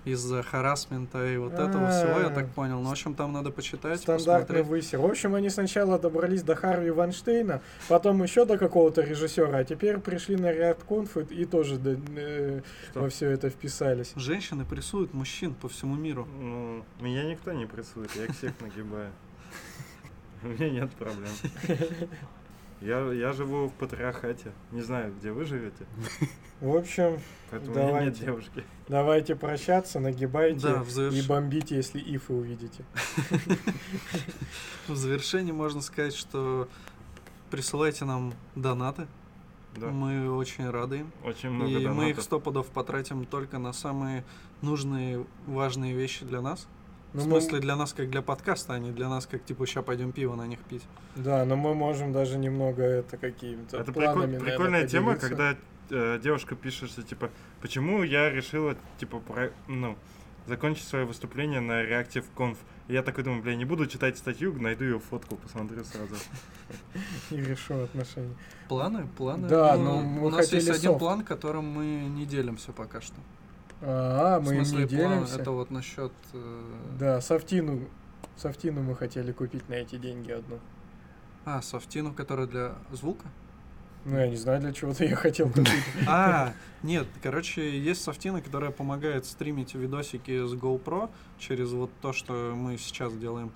из-за харасмента и вот этого всего, я А. так понял. Ну, в общем, там надо почитать, Стандартный высер. В общем, они сначала добрались до Харви Ванштейна, потом еще до какого-то режиссера, а теперь пришли на React Conf и тоже до- э, во все это вписались. Женщины прессуют мужчин по всему миру. Ну, меня никто не прессует, я их всех нагибаю. У меня нет проблем. Я, я живу в патриархате. Не знаю, где вы живете, В общем, поэтому у меня нет Давайте. девушки. давайте прощаться, нагибайте Да, заверш- и бомбите, если ифы увидите. В завершении можно сказать, что присылайте нам донаты. Да, Мы очень рады им. очень много И мы их донатов. сто пудов потратим только на самые нужные, важные вещи для нас. Ну, в мы- смысле, для нас как для подкаста, а не для нас как типа сейчас пойдем пиво на них пить. Да, но мы можем даже немного это какими-то Это планами, наверное, прикольная тема, поделиться. когда э, девушка пишет, что типа, почему я решила, типа, про, ну, закончить свое выступление на Reactive Conf. И я такой думаю, бля, не буду читать статью, найду ее фотку, посмотрю сразу. И решу отношения. Планы? Планы? Да, Ну, но мы у нас есть один план, которым мы не делимся пока что. А, в мы им смысле, не план делимся. это вот насчет... э, Да, софтину, софтину мы хотели купить на эти деньги одну. А, софтину, которая для звука? Ну, я не знаю, для чего-то я хотел купить. А, нет, короче, есть софтина, которая помогает стримить видосики с GoPro через вот то, что мы сейчас делаем.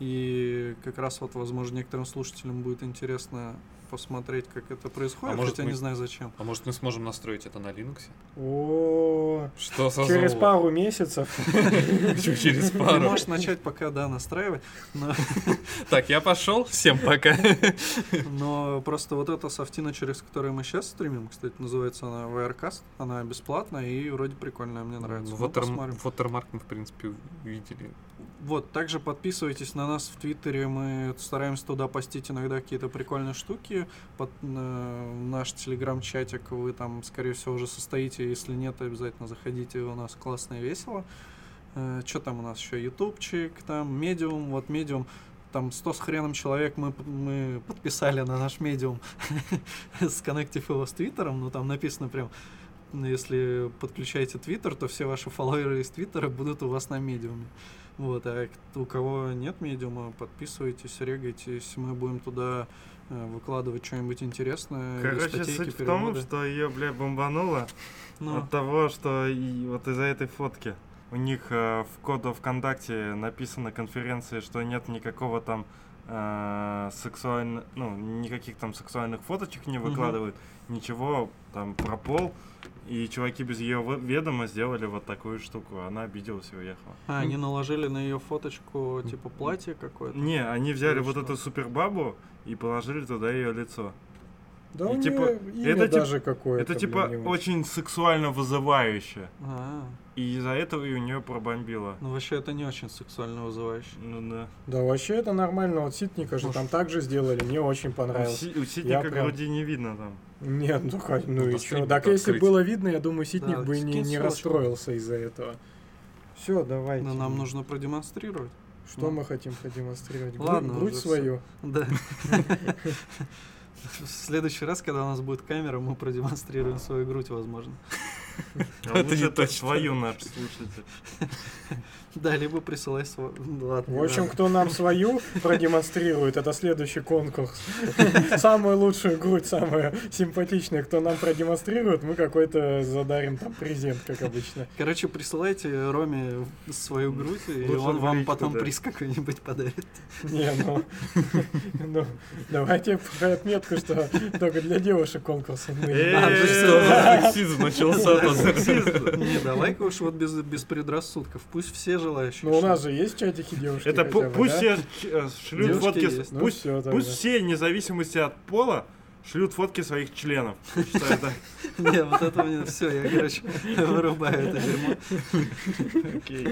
И как раз вот, возможно, некоторым слушателям будет интересно посмотреть, как это происходит, А может, хотя мы- не знаю зачем. А может мы сможем настроить это на Linux? О, Что со через злого? пару месяцев. Через пару? можешь начать пока, да, настраивать, Так, я пошел. Всем пока. но просто вот эта софтина, через которую мы сейчас стримим, кстати, называется она Wirecast, она бесплатная и вроде прикольная, мне нравится. Ну. Watermark мы, в принципе, видели. Вот, также подписывайтесь на нас в Твиттере, мы стараемся туда постить иногда какие-то прикольные штуки. Под э, наш телеграм-чатик вы там, скорее всего, уже состоите, если нет, обязательно заходите, у нас классно и весело. что там у нас еще? Ютубчик, там, Medium, вот Medium, там 100 с хреном человек мы, мы подписали на наш Medium, сконнектив его с Твиттером, ну там написано прям, если подключаете Твиттер, то все ваши фолловеры из Твиттера будут у вас на Медиуме. Вот, а у кого нет медиума, подписывайтесь, регайтесь, мы будем туда э, выкладывать что-нибудь интересное. Короче, статейки, суть в том, переводы. что ее, бля, бомбануло Ну, от того, что и вот из-за этой фотки. У них э, в коду ВКонтакте написано конференции, что нет никакого там э, сексуально, ну, никаких там сексуальных фоточек не выкладывают, ничего там про пол. И чуваки без ее ведома сделали вот такую штуку. Она обиделась и уехала. а, они наложили на ее фоточку типа платье какое-то. Не, они взяли вот эту супербабу и положили туда ее лицо. Да И у типа, имя это тип- даже какое-то. Это типа блин, очень сексуально вызывающе. А, И из-за этого и у нее пробомбило. ну вообще это не очень сексуально вызывающе. Ну да. Да вообще это нормально, вот Ситника же Ну, там так же сделали, мне очень У, понравилось. Си- у Ситника прям- груди не видно там. Нет, ну как, ну, Ну, и что? Так если открыть. было видно, я думаю, Ситник Да, бы не, не расстроился из-за этого. Все, давайте. Но нам нужно продемонстрировать. Что ну. мы хотим продемонстрировать? Гру- Ладно, грудь свою. Да. В следующий раз, когда у нас будет камера, мы продемонстрируем свою грудь, возможно. А Это не точно. свою наш слушайте. Да, либо присылай свой. Ладно. В общем, кто нам свою продемонстрирует, это следующий конкурс. Самую лучшую грудь, самую симпатичную, кто нам продемонстрирует, мы какой-то задарим там презент, как обычно. Короче, присылайте Роме свою грудь, и он вам потом приз какой-нибудь подарит. Не, ну, ну, давайте отметку, что только для девушек конкурс. Мы- А, Сексизм начался. Не, давай-ка уж вот без, без предрассудков. Пусть все желающие. Ну, у нас же есть в чатике девушки Это пу- хотя бы, пусть да? все шлют Девушки фотки, есть. Пусть, тогда. пусть все, вне зависимости от пола, шлют фотки своих членов. Не, вот это мне все, я, короче, вырубаю это дерьмо. Окей.